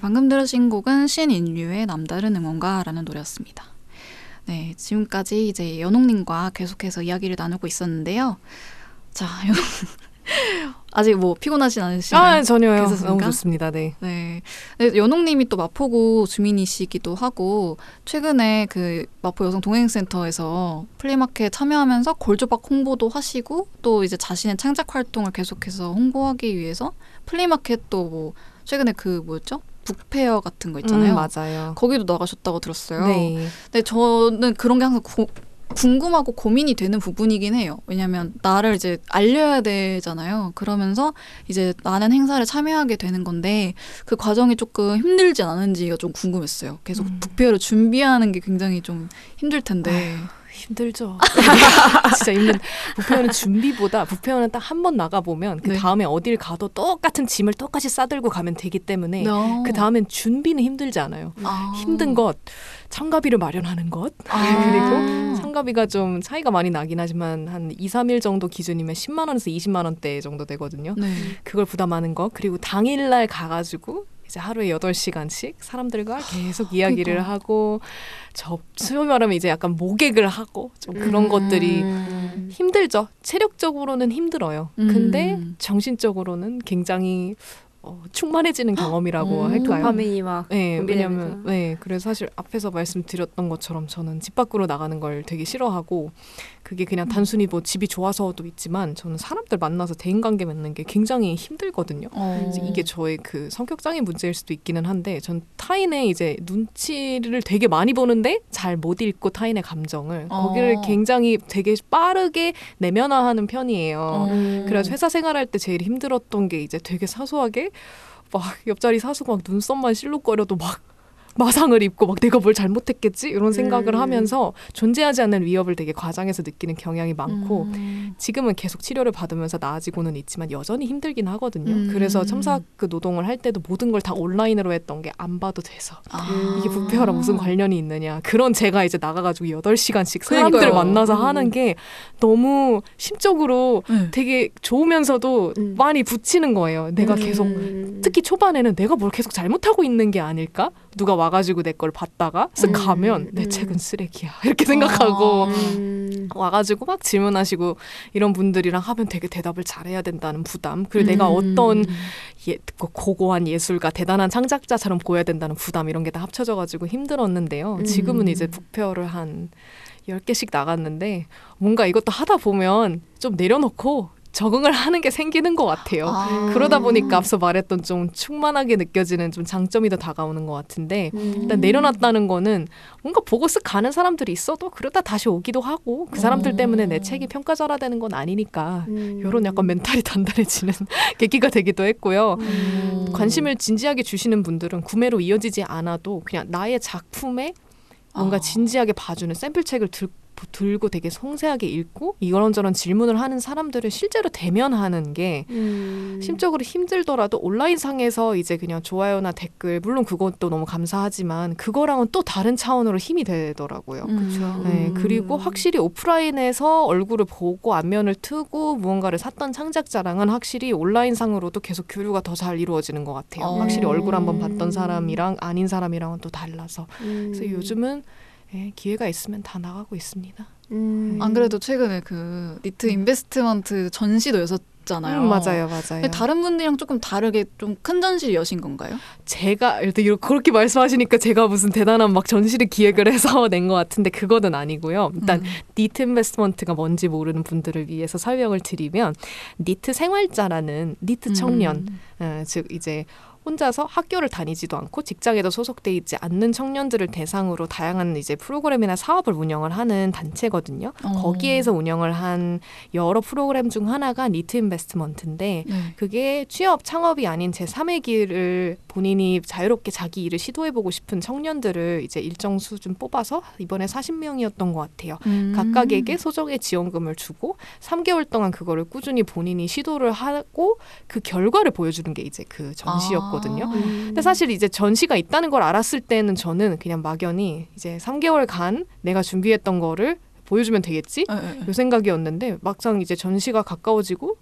방금 들으신 곡은 신인류의 남다른 응원가라는 노래였습니다. 네, 지금까지 이제 연옥님과 계속해서 이야기를 나누고 있었는데요. 자, 연옥 아직 뭐 피곤하진 않으신가요? 아 전혀요. 괜찮습니까? 너무 좋습니다. 네. 네. 네, 연옥님이 또 마포구 주민이시기도 하고 최근에 그 마포 여성 동행센터에서 플리마켓 참여하면서 걸조밖 홍보도 하시고 또 이제 자신의 창작 활동을 계속해서 홍보하기 위해서 플리마켓도 뭐 최근에 그 뭐였죠? 북페어 같은 거 있잖아요. 음, 맞아요. 거기도 나가셨다고 들었어요. 네. 근데 저는 그런 게 항상 고- 궁금하고 고민이 되는 부분이긴 해요. 왜냐하면 나를 이제 알려야 되잖아요. 그러면서 이제 나는 행사를 참여하게 되는 건데 그 과정이 조금 힘들지 않은지가 좀 궁금했어요. 계속 음. 북페어를 준비하는 게 굉장히 좀 힘들 텐데. 힘들죠. 진짜 힘든. 부페어는 준비보다 부페어는 딱한 번 나가 보면 그 네. 다음에 어딜 가도 똑같은 짐을 똑같이 싸들고 가면 되기 때문에 어. 그 다음엔 준비는 힘들지 않아요. 아. 힘든 것, 참가비를 마련하는 것, 아. 그리고 참가비가 좀 차이가 많이 나긴 하지만 한 2, 3일 정도 기준이면 10만 원에서 20만 원대 정도 되거든요. 네. 그걸 부담하는 거 그리고 당일날 가가지고 이제 하루에 8시간씩 사람들과 계속 이야기를 그러니까. 하고 접 소위 말하면 이제 약간 모객을 하고 좀 그런 것들이 음. 힘들죠. 체력적으로는 힘들어요. 음. 근데 정신적으로는 굉장히 어, 충만해지는 경험이라고 음. 할까요? 도파민이 막 네. 왜냐면 네, 그래서 사실 앞에서 말씀드렸던 것처럼 저는 집 밖으로 나가는 걸 되게 싫어하고 그게 그냥 단순히 뭐 집이 좋아서도 있지만 저는 사람들 만나서 대인 관계 맺는 게 굉장히 힘들거든요. 어. 이게 저의 그 성격장애 문제일 수도 있기는 한데 전 타인의 이제 눈치를 되게 많이 보는데 잘 못 읽고 타인의 감정을 어. 거기를 굉장히 되게 빠르게 내면화하는 편이에요. 어. 그래서 회사 생활할 때 제일 힘들었던 게 이제 되게 사소하게 막 옆자리 사수가 막 눈썹만 실룩거려도 막 마상을 입고 막 내가 뭘 잘못했겠지 이런 생각을 음. 하면서 존재하지 않는 위협을 되게 과장해서 느끼는 경향이 많고 음. 지금은 계속 치료를 받으면서 나아지고는 있지만 여전히 힘들긴 하거든요. 음. 그래서 첨삭 그 노동을 할 때도 모든 걸 다 온라인으로 했던 게 안 봐도 돼서 아. 이게 부패화랑 무슨 관련이 있느냐. 그런 제가 이제 나가가지고 여덟 시간씩 사람들 그러니까요. 만나서 음. 하는 게 너무 심적으로 네. 되게 좋으면서도 음. 많이 붙이는 거예요. 내가 음. 계속 음. 특히 초반에는 내가 뭘 계속 잘못하고 있는 게 아닐까? 누가 와가지고 내 걸 봤다가 쓱 음. 가면 내 음. 책은 쓰레기야 이렇게 생각하고 아. 음. 와가지고 막 질문하시고 이런 분들이랑 하면 되게 대답을 잘해야 된다는 부담 그리고 내가 음. 어떤 예, 그 고고한 예술가 대단한 창작자처럼 보여야 된다는 부담 이런 게 다 합쳐져가지고 힘들었는데요. 음. 지금은 이제 북페어를 한 10개씩 나갔는데 뭔가 이것도 하다 보면 좀 내려놓고 적응을 하는 게 생기는 것 같아요. 아. 그러다 보니까 앞서 말했던 좀 충만하게 느껴지는 좀 장점이 더 다가오는 것 같은데 음. 일단 내려놨다는 거는 뭔가 보고 쓱 가는 사람들이 있어도 그러다 다시 오기도 하고 그 사람들 어. 때문에 내 책이 평가절하되는 건 아니니까 음. 이런 약간 멘탈이 단단해지는 계기가 되기도 했고요. 음. 관심을 진지하게 주시는 분들은 구매로 이어지지 않아도 그냥 나의 작품에 뭔가 아. 진지하게 봐주는 샘플 책을 들, 들고 되게 섬세하게 읽고 이런저런 질문을 하는 사람들을 실제로 대면하는 게 음. 심적으로 힘들더라도 온라인상에서 이제 그냥 좋아요나 댓글 물론 그것도 너무 감사하지만 그거랑은 또 다른 차원으로 힘이 되더라고요. 음. 네, 음. 그리고 확실히 오프라인에서 얼굴을 보고 안면을 트고 무언가를 샀던 창작자랑은 확실히 온라인상으로도 계속 교류가 더 잘 이루어지는 것 같아요. 어. 확실히 얼굴 한번 봤던 사람이랑 아닌 사람이랑은 또 달라서. 음. 그래서 요즘은 예, 기회가 있으면 다 나가고 있습니다. 음. 안 그래도 최근에 그 니트 Investment 전시도 여셨잖아요. 음, 맞아요, 맞아요. 다른 분들이랑 조금 다르게 좀 큰 전시를 여신 건가요? 제가 이렇게 이렇게 그렇게 말씀하시니까 제가 무슨 대단한 막 전시를 기획을 해서 낸 것 같은데 그거는 아니고요. 일단 음. 니트 Investment가 뭔지 모르는 분들을 위해서 설명을 드리면 니트 생활자라는 니트 청년 음. 어, 즉 이제 혼자서 학교를 다니지도 않고 직장에도 소속돼 있지 않는 청년들을 대상으로 다양한 이제 프로그램이나 사업을 운영을 하는 단체거든요. 어. 거기에서 운영을 한 여러 프로그램 중 하나가 니트 인베스트먼트인데 네. 그게 취업 창업이 아닌 제 3의 길을 본인이 자유롭게 자기 일을 시도해보고 싶은 청년들을 이제 일정 수준 뽑아서 이번에 40명이었던 것 같아요. 음. 각각에게 소정의 지원금을 주고 3개월 동안 그거를 꾸준히 본인이 시도를 하고 그 결과를 보여주는 게 이제 그 전시였 거든요. 아. 음. 근데 사실 이제 전시가 있다는 걸 알았을 때는 저는 그냥 막연히 이제 3개월간 내가 준비했던 거를 보여주면 되겠지? 네, 네. 요 생각이었는데 막상 이제 전시가 가까워지고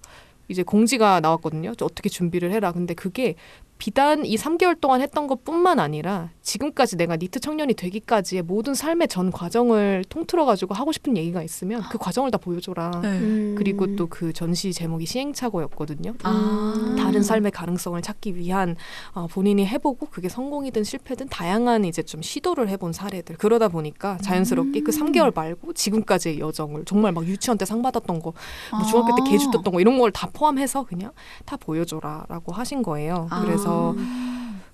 이제 공지가 나왔거든요. 저 어떻게 준비를 해라. 근데 그게 비단 이 3개월 동안 했던 것뿐만 아니라 지금까지 내가 니트 청년이 되기까지의 모든 삶의 전 과정을 통틀어 가지고 하고 싶은 얘기가 있으면 그 과정을 다 보여줘라. 네. 음. 그리고 또 그 전시 제목이 시행착오였거든요. 아. 다른 삶의 가능성을 찾기 위한 어, 본인이 해보고 그게 성공이든 실패든 다양한 이제 좀 시도를 해본 사례들 그러다 보니까 자연스럽게 그 3개월 말고 지금까지의 여정을 정말 막 유치원 때 상 받았던 거, 뭐 중학교 때 아. 개주 떴던 거 이런 걸 다 포함해서 그냥 다 보여줘라라고 하신 거예요. 아. 그래서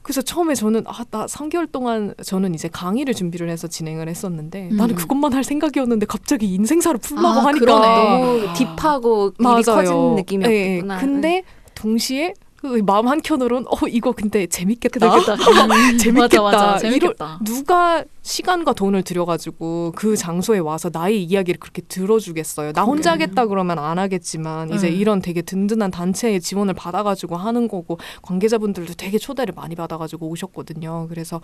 그래서 처음에 저는 아나 3개월 동안 저는 이제 강의를 준비를 해서 진행을 했었는데 음. 나는 그것만 할 생각이었는데 갑자기 인생사를 풀라고 아, 하니까 그러네. 너무 딥하고 일이 커진 느낌이었구나. 예, 근데 동시에 그 마음 한 켠으로는 어 이거 근데 재밌겠다. 맞아 재밌겠다. 맞아 이러- 재밌겠다. 누가 시간과 돈을 들여가지고 그 장소에 와서 나의 이야기를 그렇게 들어주겠어요. 나 혼자. 하겠다 그러면 안 하겠지만 이제 네. 이런 되게 든든한 단체의 지원을 받아가지고 하는 거고 관계자분들도 되게 초대를 많이 받아가지고 오셨거든요. 그래서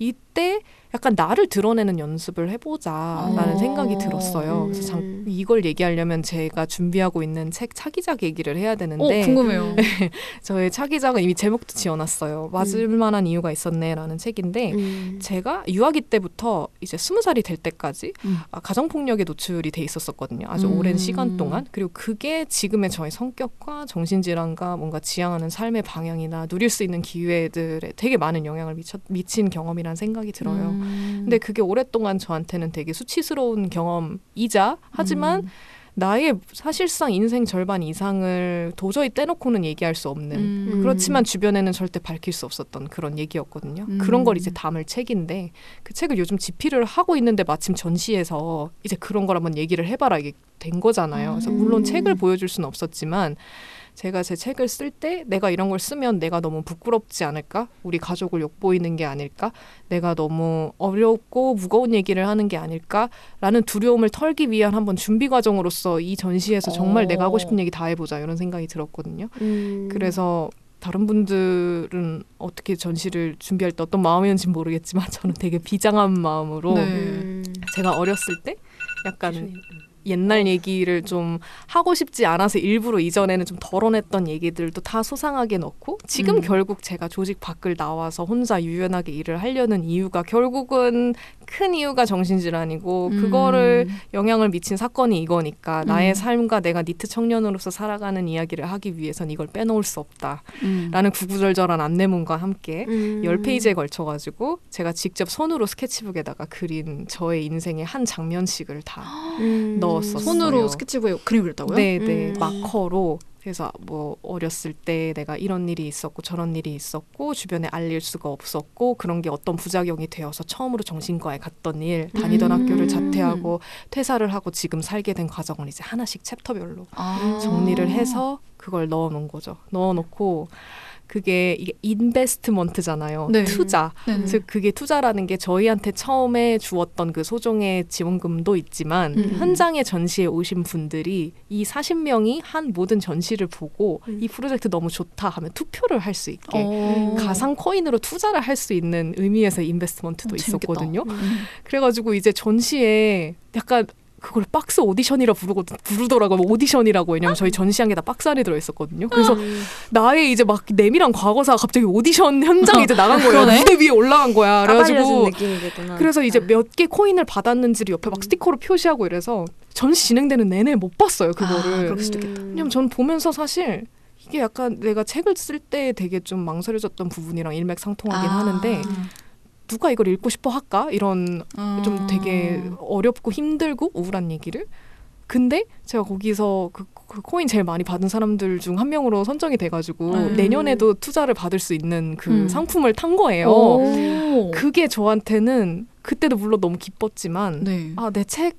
이때 약간 나를 드러내는 연습을 해보자라는 어. 생각이 들었어요. 그래서 장- 음. 이걸 얘기하려면 제가 준비하고 있는 책 차기작 얘기를 해야 어 되는데 궁금해요. 저의 차기작은 이미 제목도 지어놨어요. 맞을 만한 이유가 있었네라는 책인데 음. 제가 유아기 때 부터 이제 스무 살이 될 때까지 음. 아, 가정폭력에 노출이 돼 있었었거든요. 아주 음. 오랜 시간 동안. 그리고 그게 지금의 저의 성격과 정신질환과 뭔가 지향하는 삶의 방향이나 누릴 수 있는 기회들에 되게 많은 영향을 미쳤, 미친 경험이란 생각이 들어요. 음. 근데 그게 오랫동안 저한테는 되게 수치스러운 경험이자 하지만 음. 나의 사실상 인생 절반 이상을 도저히 떼놓고는 얘기할 수 없는 음. 그렇지만 주변에는 절대 밝힐 수 없었던 그런 얘기였거든요. 음. 그런 걸 이제 담을 책인데 그 책을 요즘 집필을 하고 있는데 마침 전시에서 이제 그런 걸 한번 얘기를 해봐라 이게 된 거잖아요. 그래서 물론 음. 책을 보여줄 수는 없었지만 제가 제 책을 쓸 때 내가 이런 걸 쓰면 내가 너무 부끄럽지 않을까? 우리 가족을 욕보이는 게 아닐까? 내가 너무 어렵고 무거운 얘기를 하는 게 아닐까?라는 두려움을 털기 위한 한번 준비 과정으로서 이 전시에서 정말 어. 내가 하고 싶은 얘기 다 해보자 이런 생각이 들었거든요. 음. 그래서 다른 분들은 어떻게 전시를 준비할 때 어떤 마음이었는지 모르겠지만 저는 되게 비장한 마음으로 네. 음. 제가 어렸을 때 약간 옛날 얘기를 좀 하고 싶지 않아서 일부러 이전에는 좀 덜어냈던 얘기들도 다 소상하게 넣고 지금 음. 결국 제가 조직 밖을 나와서 혼자 유연하게 일을 하려는 이유가 결국은 큰 이유가 정신질환이고 그거를 음. 영향을 미친 사건이 이거니까 나의 음. 삶과 내가 니트 청년으로서 살아가는 이야기를 하기 위해선 이걸 빼놓을 수 없다라는 음. 구구절절한 안내문과 함께 음. 열 페이지에 걸쳐가지고 제가 직접 손으로 스케치북에다가 그린 저의 인생의 한 장면씩을 다 음. 넣었었어요. 손으로 스케치북에 그림 그렸다고요? 네네 음. 마커로 그래서 뭐 어렸을 때 내가 이런 일이 있었고 저런 일이 있었고 주변에 알릴 수가 없었고 그런 게 어떤 부작용이 되어서 처음으로 정신과에 갔던 일 다니던 음. 학교를 자퇴하고 퇴사를 하고 지금 살게 된 과정을 이제 하나씩 챕터별로 아. 정리를 해서 그걸 넣어놓은 거죠. 넣어놓고 그게 이게 인베스트먼트잖아요. 네. 투자. 네네. 즉 그게 투자라는 게 저희한테 처음에 주었던 그 소정의 지원금도 있지만 음. 현장에 전시에 오신 분들이 이 40명이 한 모든 전시를 보고 음. 이 프로젝트 너무 좋다 하면 투표를 할 수 있게 어. 가상 코인으로 투자를 할 수 있는 의미에서 Investment도 어. 있었거든요. 음. 그래가지고 이제 전시에 약간 그걸 박스 오디션이라 부르고 부르더라고요. 뭐 오디션이라고 왜냐면 저희 전시한 게 다 박스 안에 들어 있었거든요. 그래서 음. 나의 이제 막 내밀한 과거사가 갑자기 오디션 현장에 이제 나간 거예요. 무대 위에 올라간 거야. 까발려진 그래가지고. 그래서 이제 아. 몇개 코인을 받았는지를 옆에 막 음. 스티커로 표시하고 이래서 전시 진행되는 내내 못 봤어요. 아, 그거를. 그럴 수도 있겠다. 음. 왜냐면 전 보면서 사실 이게 약간 내가 책을 쓸 때 되게 좀 망설여졌던 부분이랑 일맥상통하긴 아. 하는데 누가 이걸 읽고 싶어 할까 이런 좀 음. 되게 어렵고 힘들고 우울한 얘기를 근데 제가 거기서 그, 그 코인 제일 많이 받은 사람들 중 한 명으로 선정이 돼가지고 음. 내년에도 투자를 받을 수 있는 그 음. 상품을 탄 거예요. 오. 그게 저한테는 그때도 물론 너무 기뻤지만 네. 아내 책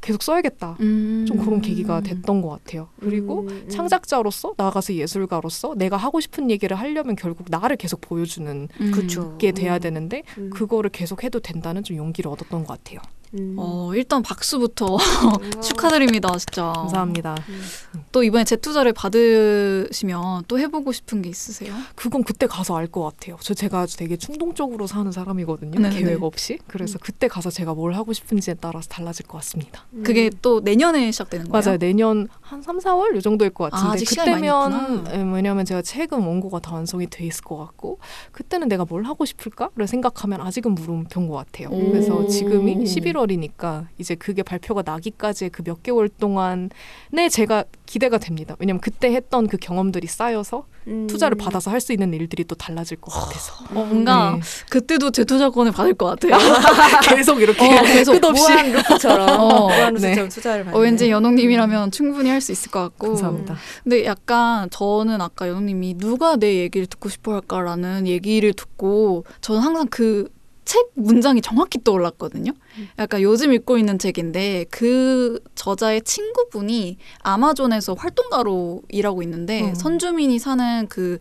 계속 써야겠다. 음. 좀 그런 계기가 됐던 것 같아요. 그리고 음. 창작자로서 나아가서 예술가로서 내가 하고 싶은 얘기를 하려면 결국 나를 계속 보여주는 음. 게 돼야 되는데 음. 그거를 계속 해도 된다는 좀 용기를 얻었던 것 같아요. 음. 어, 일단 박수부터 축하드립니다, 진짜. 감사합니다. 또 이번에 재투자를 받으시면 또 해보고 싶은 게 있으세요? 그건 그때 가서 알 것 같아요. 저 제가 되게 충동적으로 사는 사람이거든요. 네네네. 계획 없이. 그래서 그때 가서 제가 뭘 하고 싶은지에 따라서 달라질 것 같습니다. 음. 그게 또 내년에 시작되는 거예요? 맞아요. 내년 한 3, 4월 요 정도일 것 같은데 아, 그때면. 예, 왜냐하면 제가 최근 원고가 다 완성이 돼 있을 것 같고 그때는 내가 뭘 하고 싶을까를 생각하면 아직은 물음표인 것 같아요. 오. 그래서 지금이 11월 이니까 이제 그게 발표가 나기까지의 그 몇 개월 동안에 제가 기대가 됩니다. 왜냐면 그때 했던 그 경험들이 쌓여서 음. 투자를 받아서 할 수 있는 일들이 또 달라질 것 같아서 어, 뭔가 네. 그때도 재투자권을 받을 것 같아요. 계속 이렇게 어, 계속 끝없이 무한 루프처럼 어. 무한 네. 루프처럼 투자를 받는. 어, 왠지 연옥님이라면 충분히 할 수 있을 것 같고. 감사합니다. 근데 약간 저는 아까 연옥님이 누가 내 얘기를 듣고 싶어 할까라는 얘기를 듣고 저는 항상 그 책 문장이 정확히 떠올랐거든요. 약간 요즘 읽고 있는 책인데 그 저자의 친구분이 아마존에서 활동가로 일하고 있는데 음. 선주민이 사는 그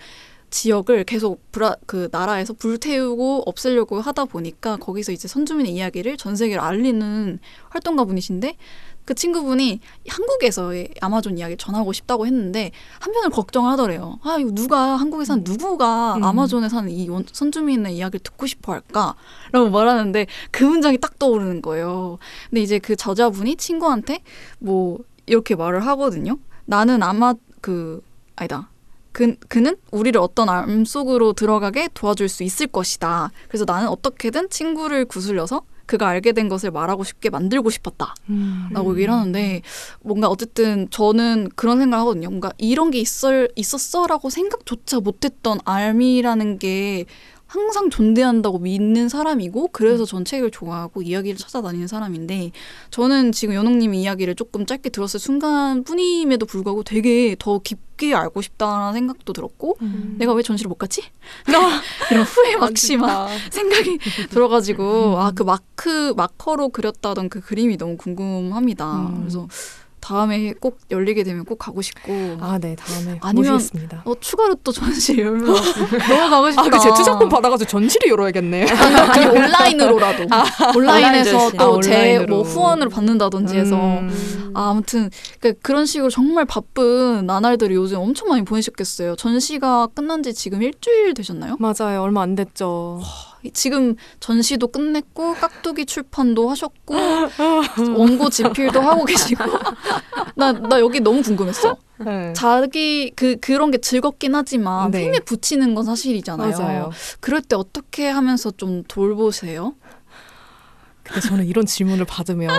지역을 계속 브라, 그 나라에서 불태우고 없애려고 하다 보니까 거기서 이제 선주민의 이야기를 전 세계로 알리는 활동가 분이신데 그 친구분이 한국에서의 아마존 이야기를 전하고 싶다고 했는데 한편을 걱정하더래요. 아 이거 누가 한국에 사는 누구가 음. 아마존에 사는 이 원- 선주민의 이야기를 듣고 싶어 할까?라고 말하는데 그 문장이 딱 떠오르는 거예요. 근데 이제 그 저자분이 친구한테 뭐 이렇게 말을 하거든요. 나는 아마 그 아니다. 그, 그는 우리를 어떤 암 속으로 들어가게 도와줄 수 있을 것이다. 그래서 나는 어떻게든 친구를 구슬려서 그가 알게 된 것을 말하고 싶게 만들고 싶었다. 음. 라고 얘기를 하는데 뭔가 어쨌든 저는 그런 생각을 하거든요. 뭔가 이런 게 있을, 있었어라고 생각조차 못했던 알미라는 게 항상 존재한다고 믿는 사람이고 그래서 전 책을 좋아하고 이야기를 찾아다니는 사람인데 저는 지금 연옥님의 이야기를 조금 짧게 들었을 순간뿐임에도 불구하고 되게 더 깊게 알고 싶다는 생각도 들었고 음. 내가 왜 전시를 못 갔지? 이런 후회 막심한 생각이 들어가지고 아그 마크 마커로 그렸다던 그 그림이 너무 궁금합니다. 음. 그래서 다음에 꼭 열리게 되면 꼭 가고 싶고 아, 네, 다음에 아니면- 모시겠습니다. 어 추가로 또 전시 열면 너무 가고 싶다. 아, 그 제투자권 받아가지고 전시를 열어야겠네. 아니 온라인으로라도 온라인에서 온라인 전시. 또 아, 제 온라인으로. 뭐 후원을 받는다든지 해서 음. 아, 아무튼 그런 식으로 정말 바쁜 나날들을 요즘 엄청 많이 보내셨겠어요. 전시가 끝난 지 지금 일주일 되셨나요? 맞아요. 얼마 안 됐죠. 지금 전시도 끝냈고 깍두기 출판도 하셨고 원고 집필도 하고 계시고 나 나 여기 너무 궁금했어. 네. 자기 그 그런 게 즐겁긴 하지만 네. 힘에 부치는 건 사실이잖아요. 맞아요. 그럴 때 어떻게 하면서 좀 돌보세요? 근데 저는 이런 질문을 받으면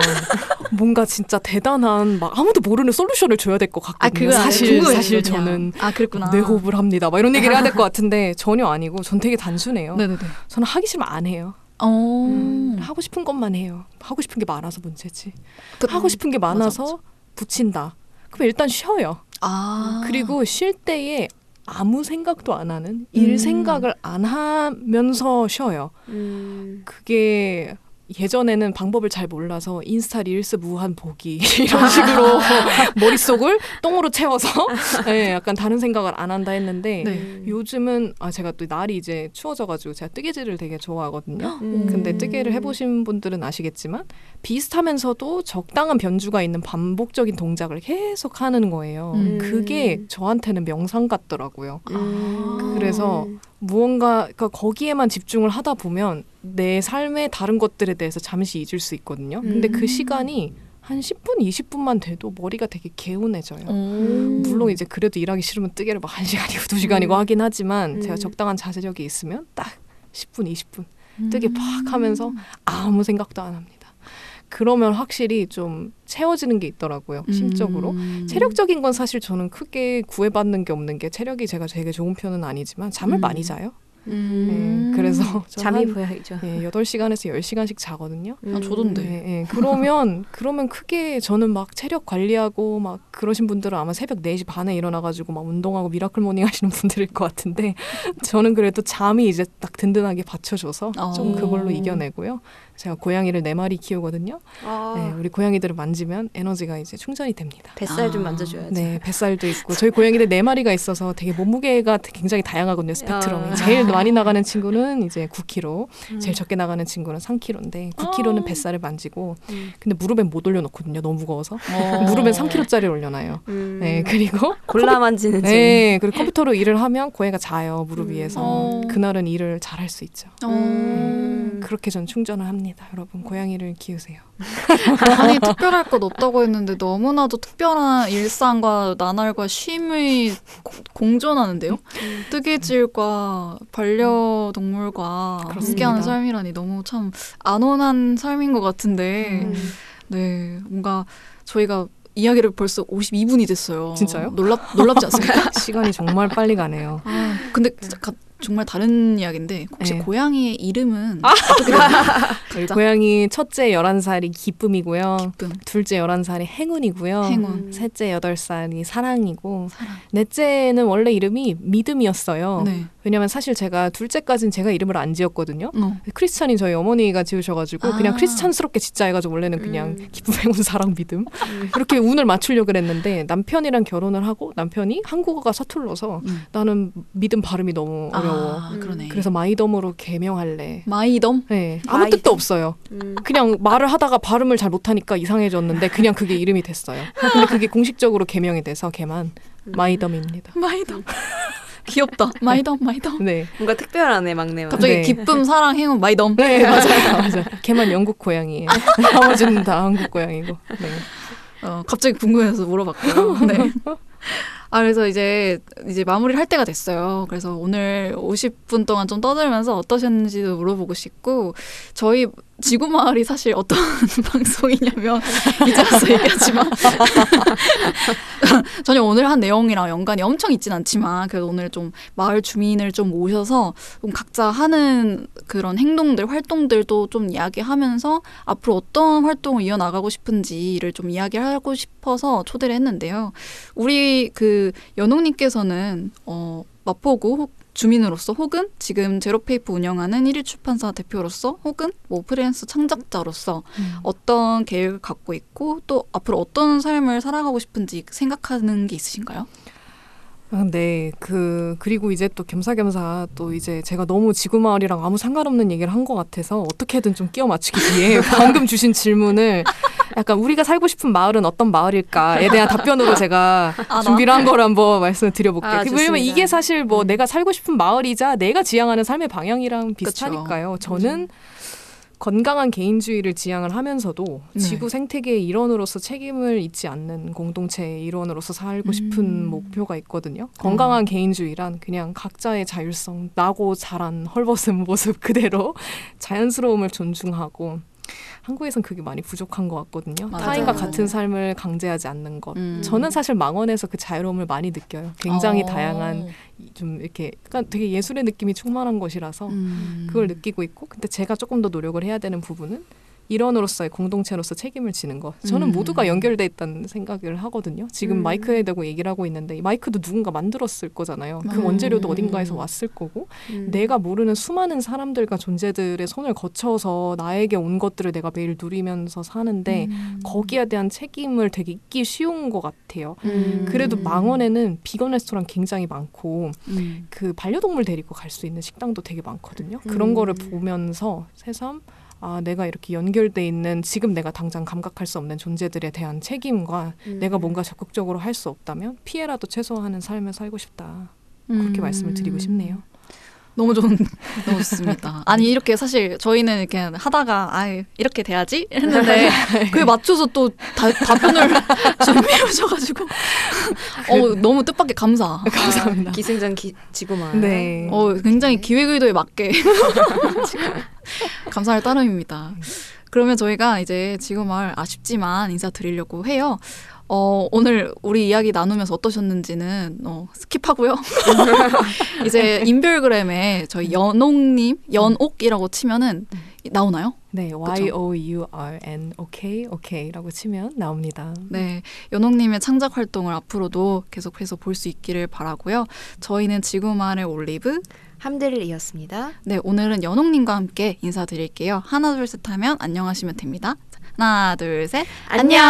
뭔가 진짜 대단한 막 아무도 모르는 솔루션을 줘야 될 것 같거든요. 아, 그건 사실 사실 그냥. 저는 아 그랬구나. 뇌호흡을 합니다. 막 이런 얘기를 해야 될 것 같은데 전혀 아니고 전 되게 단순해요. 네네네. 저는 하기 싫으면 안 해요. 어. 음, 하고 싶은 것만 해요. 하고 싶은 게 많아서 문제지. 그- 하고 싶은 게 맞아, 많아서 맞아. 붙인다. 그럼 일단 쉬어요. 아 그리고 쉴 때에 아무 생각도 안 하는 음. 일 생각을 안 하면서 쉬어요. 음. 그게 예전에는 방법을 잘 몰라서 인스타 릴스 무한 보기 이런 식으로 머릿속을 똥으로 채워서 네, 약간 다른 생각을 안 한다 했는데 네. 요즘은 아 제가 또 날이 이제 추워져가지고 제가 뜨개질을 되게 좋아하거든요. 음. 근데 뜨개를 해보신 분들은 아시겠지만 비슷하면서도 적당한 변주가 있는 반복적인 동작을 계속 하는 거예요. 음. 그게 저한테는 명상 같더라고요. 음. 그래서 무언가 그러니까 거기에만 집중을 하다 보면 내 삶의 다른 것들에 대해서 잠시 잊을 수 있거든요. 근데 음. 그 시간이 한 10분, 20분만 돼도 머리가 되게 개운해져요. 오. 물론 이제 그래도 일하기 싫으면 뜨개를 막한 시간이고 두 시간이고 음. 하긴 하지만 음. 제가 적당한 자제력이 있으면 딱 10분, 20분 음. 뜨개 팍 하면서 아무 생각도 안 합니다. 그러면 확실히 좀 채워지는 게 있더라고요. 심적으로. 음. 체력적인 건 사실 저는 크게 구애받는 게 없는 게 체력이 제가 되게 좋은 편은 아니지만 잠을 음. 많이 자요. 음. 네, 그래서 저 잠이 한, 보약이죠. 예, 8시간에서 10시간씩 자거든요. 아, 저던데. 예, 예. 그러면 그러면 크게 저는 막 체력 관리하고 막 그러신 분들은 아마 새벽 4시 반에 일어나 가지고 막 운동하고 miracle morning 하시는 분들일 것 같은데 저는 그래도 잠이 이제 딱 든든하게 받쳐줘서 좀 어. 그걸로 이겨내고요. 제가 고양이를 네 마리 키우거든요. 아, 네, 우리 고양이들을 만지면 에너지가 이제 충전이 됩니다. 뱃살 좀 아. 만져줘야지. 네, 뱃살도 있고 저희 고양이들 네 마리가 있어서 되게 몸무게가 굉장히 다양하거든요. 스펙트럼이 아. 제일 많이 나가는 친구는 이제 9kg, 음. 제일 적게 나가는 친구는 3kg인데 9kg는 뱃살을 만지고 음. 근데 무릎엔 못 올려놓거든요. 너무 무거워서 어. 무릎엔 3kg짜리 올려놔요. 음. 네 그리고 골라 만지는. 네 그리고 컴퓨터로 일을 하면 고해가 자요 무릎 음. 위에서 어. 그날은 일을 잘 할 수 있죠. 음. 그렇게 전 충전을 합니다. 여러분 고양이를 키우세요. 아니 특별할 것 없다고 했는데 너무나도 특별한 일상과 나날과 쉼이 고- 공존하는데요. 음. 뜨개질과 반려동물과 그렇습니다. 함께하는 삶이라니 너무 참 안온한 삶인 것 같은데 음. 네 뭔가 저희가 이야기를 벌써 52분이 됐어요. 진짜요? 놀랍 놀랍지 않습니까? 시간이 정말 빨리 가네요. 아, 근데 가- 정말 다른 이야기인데 혹시 네. 고양이의 이름은 어떻게 되나요? 각자? 고양이 첫째 11살이 기쁨이고요. 기쁨, 둘째 11살이 행운이고요. 행운, 음. 셋째 8살이 사랑이고 사랑. 넷째는 원래 이름이 믿음이었어요. 네. 왜냐면 사실 제가 둘째까지는 제가 이름을 안 지었거든요. 어. 크리스찬이 저희 어머니가 지으셔가지고 아. 그냥 크리스찬스럽게 짓자 해가지고 원래는 그냥 음. 기쁨, 행운, 사랑, 믿음 음. 이렇게 운을 맞추려고 그랬는데 남편이랑 결혼을 하고 남편이 한국어가 서툴러서 음. 나는 믿음 발음이 너무 어려워. 아, 음. 그러네. 그래서 마이덤으로 개명할래. 마이덤? 네, 아무 마이덤. 뜻도 없어요. 음. 그냥 말을 하다가 발음을 잘 못하니까 이상해졌는데 그냥 그게 이름이 됐어요. 근데 그게 공식적으로 개명이 돼서 걔만 음. 마이덤입니다. 마이덤. 귀엽다. 마이덤, 마이덤. 네. 뭔가 특별하네 막내만. 갑자기 네. 기쁨, 사랑, 행운, 마이덤. 네, 맞아요. 맞아요. 걔만 영국 고양이에요. 나머지는 다 한국 고양이고. 네. 어, 갑자기 궁금해서 물어봤고요. 네. 아 그래서 이제 이제 마무리를 할 때가 됐어요. 그래서 오늘 50분 동안 좀 떠들면서 어떠셨는지도 물어보고 싶고 저희 지구 마을이 사실 어떤 방송이냐면 이제 와서 얘기하지만 전혀 오늘 한 내용이랑 연관이 엄청 있진 않지만 그래도 오늘 좀 마을 주민을 좀 모셔서 좀 각자 하는 그런 행동들 활동들도 좀 이야기하면서 앞으로 어떤 활동을 이어나가고 싶은지를 좀 이야기하고 싶어서 초대를 했는데요. 우리 그 연옥님께서는 어, 마포구 혹- 주민으로서 혹은 지금 제로페이프 운영하는 일일 출판사 대표로서 혹은 뭐 프리랜서 창작자로서 어떤 계획을 갖고 있고 또 앞으로 어떤 삶을 살아가고 싶은지 생각하는 게 있으신가요? 아, 네, 그 그리고 이제 또 겸사겸사 또 이제 제가 너무 지구 마을이랑 아무 상관없는 얘기를 한 것 같아서 어떻게든 좀 끼워 맞추기 위해 방금 주신 질문을 약간 우리가 살고 싶은 마을은 어떤 마을일까에 대한 답변으로 제가 아, 준비를 한 거를 한번 말씀을 드려볼게요. 아, 그 왜냐면. 이게 사실 뭐 음. 내가 살고 싶은 마을이자 내가 지향하는 삶의 방향이랑 비슷하니까요. 저는 건강한 개인주의를 지향을 하면서도 네. 지구 생태계의 일원으로서 책임을 잊지 않는 공동체의 일원으로서 살고 싶은 음. 목표가 있거든요. 건강한 개인주의란 그냥 각자의 자율성, 나고 자란 헐벗은 모습 그대로 자연스러움을 존중하고 한국에선 그게 많이 부족한 것 같거든요. 맞아요. 타인과 같은 삶을 강제하지 않는 것. 음. 저는 사실 망원에서 그 자유로움을 많이 느껴요. 굉장히 어. 다양한 좀 이렇게 약간 되게 예술의 느낌이 충만한 것이라서 음. 그걸 느끼고 있고 근데 제가 조금 더 노력을 해야 되는 부분은 일원으로서의 공동체로서 책임을 지는 것. 저는 음. 모두가 연결돼 있다는 생각을 하거든요. 지금 음. 마이크에 대고 얘기를 하고 있는데 이 마이크도 누군가 만들었을 거잖아요. 그 음. 원재료도 어딘가에서 왔을 거고 음. 내가 모르는 수많은 사람들과 존재들의 손을 거쳐서 나에게 온 것들을 내가 매일 누리면서 사는데 음. 거기에 대한 책임을 되게 잊기 쉬운 것 같아요. 음. 그래도 망원에는 비건 레스토랑 굉장히 많고 음. 그 반려동물 데리고 갈 수 있는 식당도 되게 많거든요. 그런 음. 거를 보면서 새삼 아 내가 이렇게 연결돼 있는 지금 내가 당장 감각할 수 없는 존재들에 대한 책임과 음. 내가 뭔가 적극적으로 할 수 없다면 피해라도 최소화하는 삶을 살고 싶다. 그렇게 음. 말씀을 드리고 싶네요. 너무 좋은 너무 좋습니다. 아니 이렇게 사실 저희는 이렇게 하다가 아 이렇게 돼야지 했는데 그에 맞춰서 또 다, 답변을 준비해 오셔가지고 어 너무 뜻밖의 감사. 감사합니다. 아, 기승전 기, 지구만. 네. 어 굉장히 기획 의도에 맞게 감사할 따름입니다. 그러면 저희가 이제 지금 말 아쉽지만 인사드리려고 해요. 어, 오늘 우리 이야기 나누면서 어떠셨는지는 어, 스킵하고요. 이제 인별그램에 저희 연옥님, 연옥이라고 치면은 나오나요? 네, Y O U R N OK OK라고 치면 나옵니다. 네, 연옥님의 창작 활동을 앞으로도 계속해서 볼 수 있기를 바라고요. 저희는 지구만의 올리브, 함대를 이었습니다. 네, 오늘은 연옥님과 함께 인사드릴게요. 하나 둘 셋 하면 안녕하시면 됩니다. 하나 둘 셋. 안녕.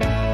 안녕.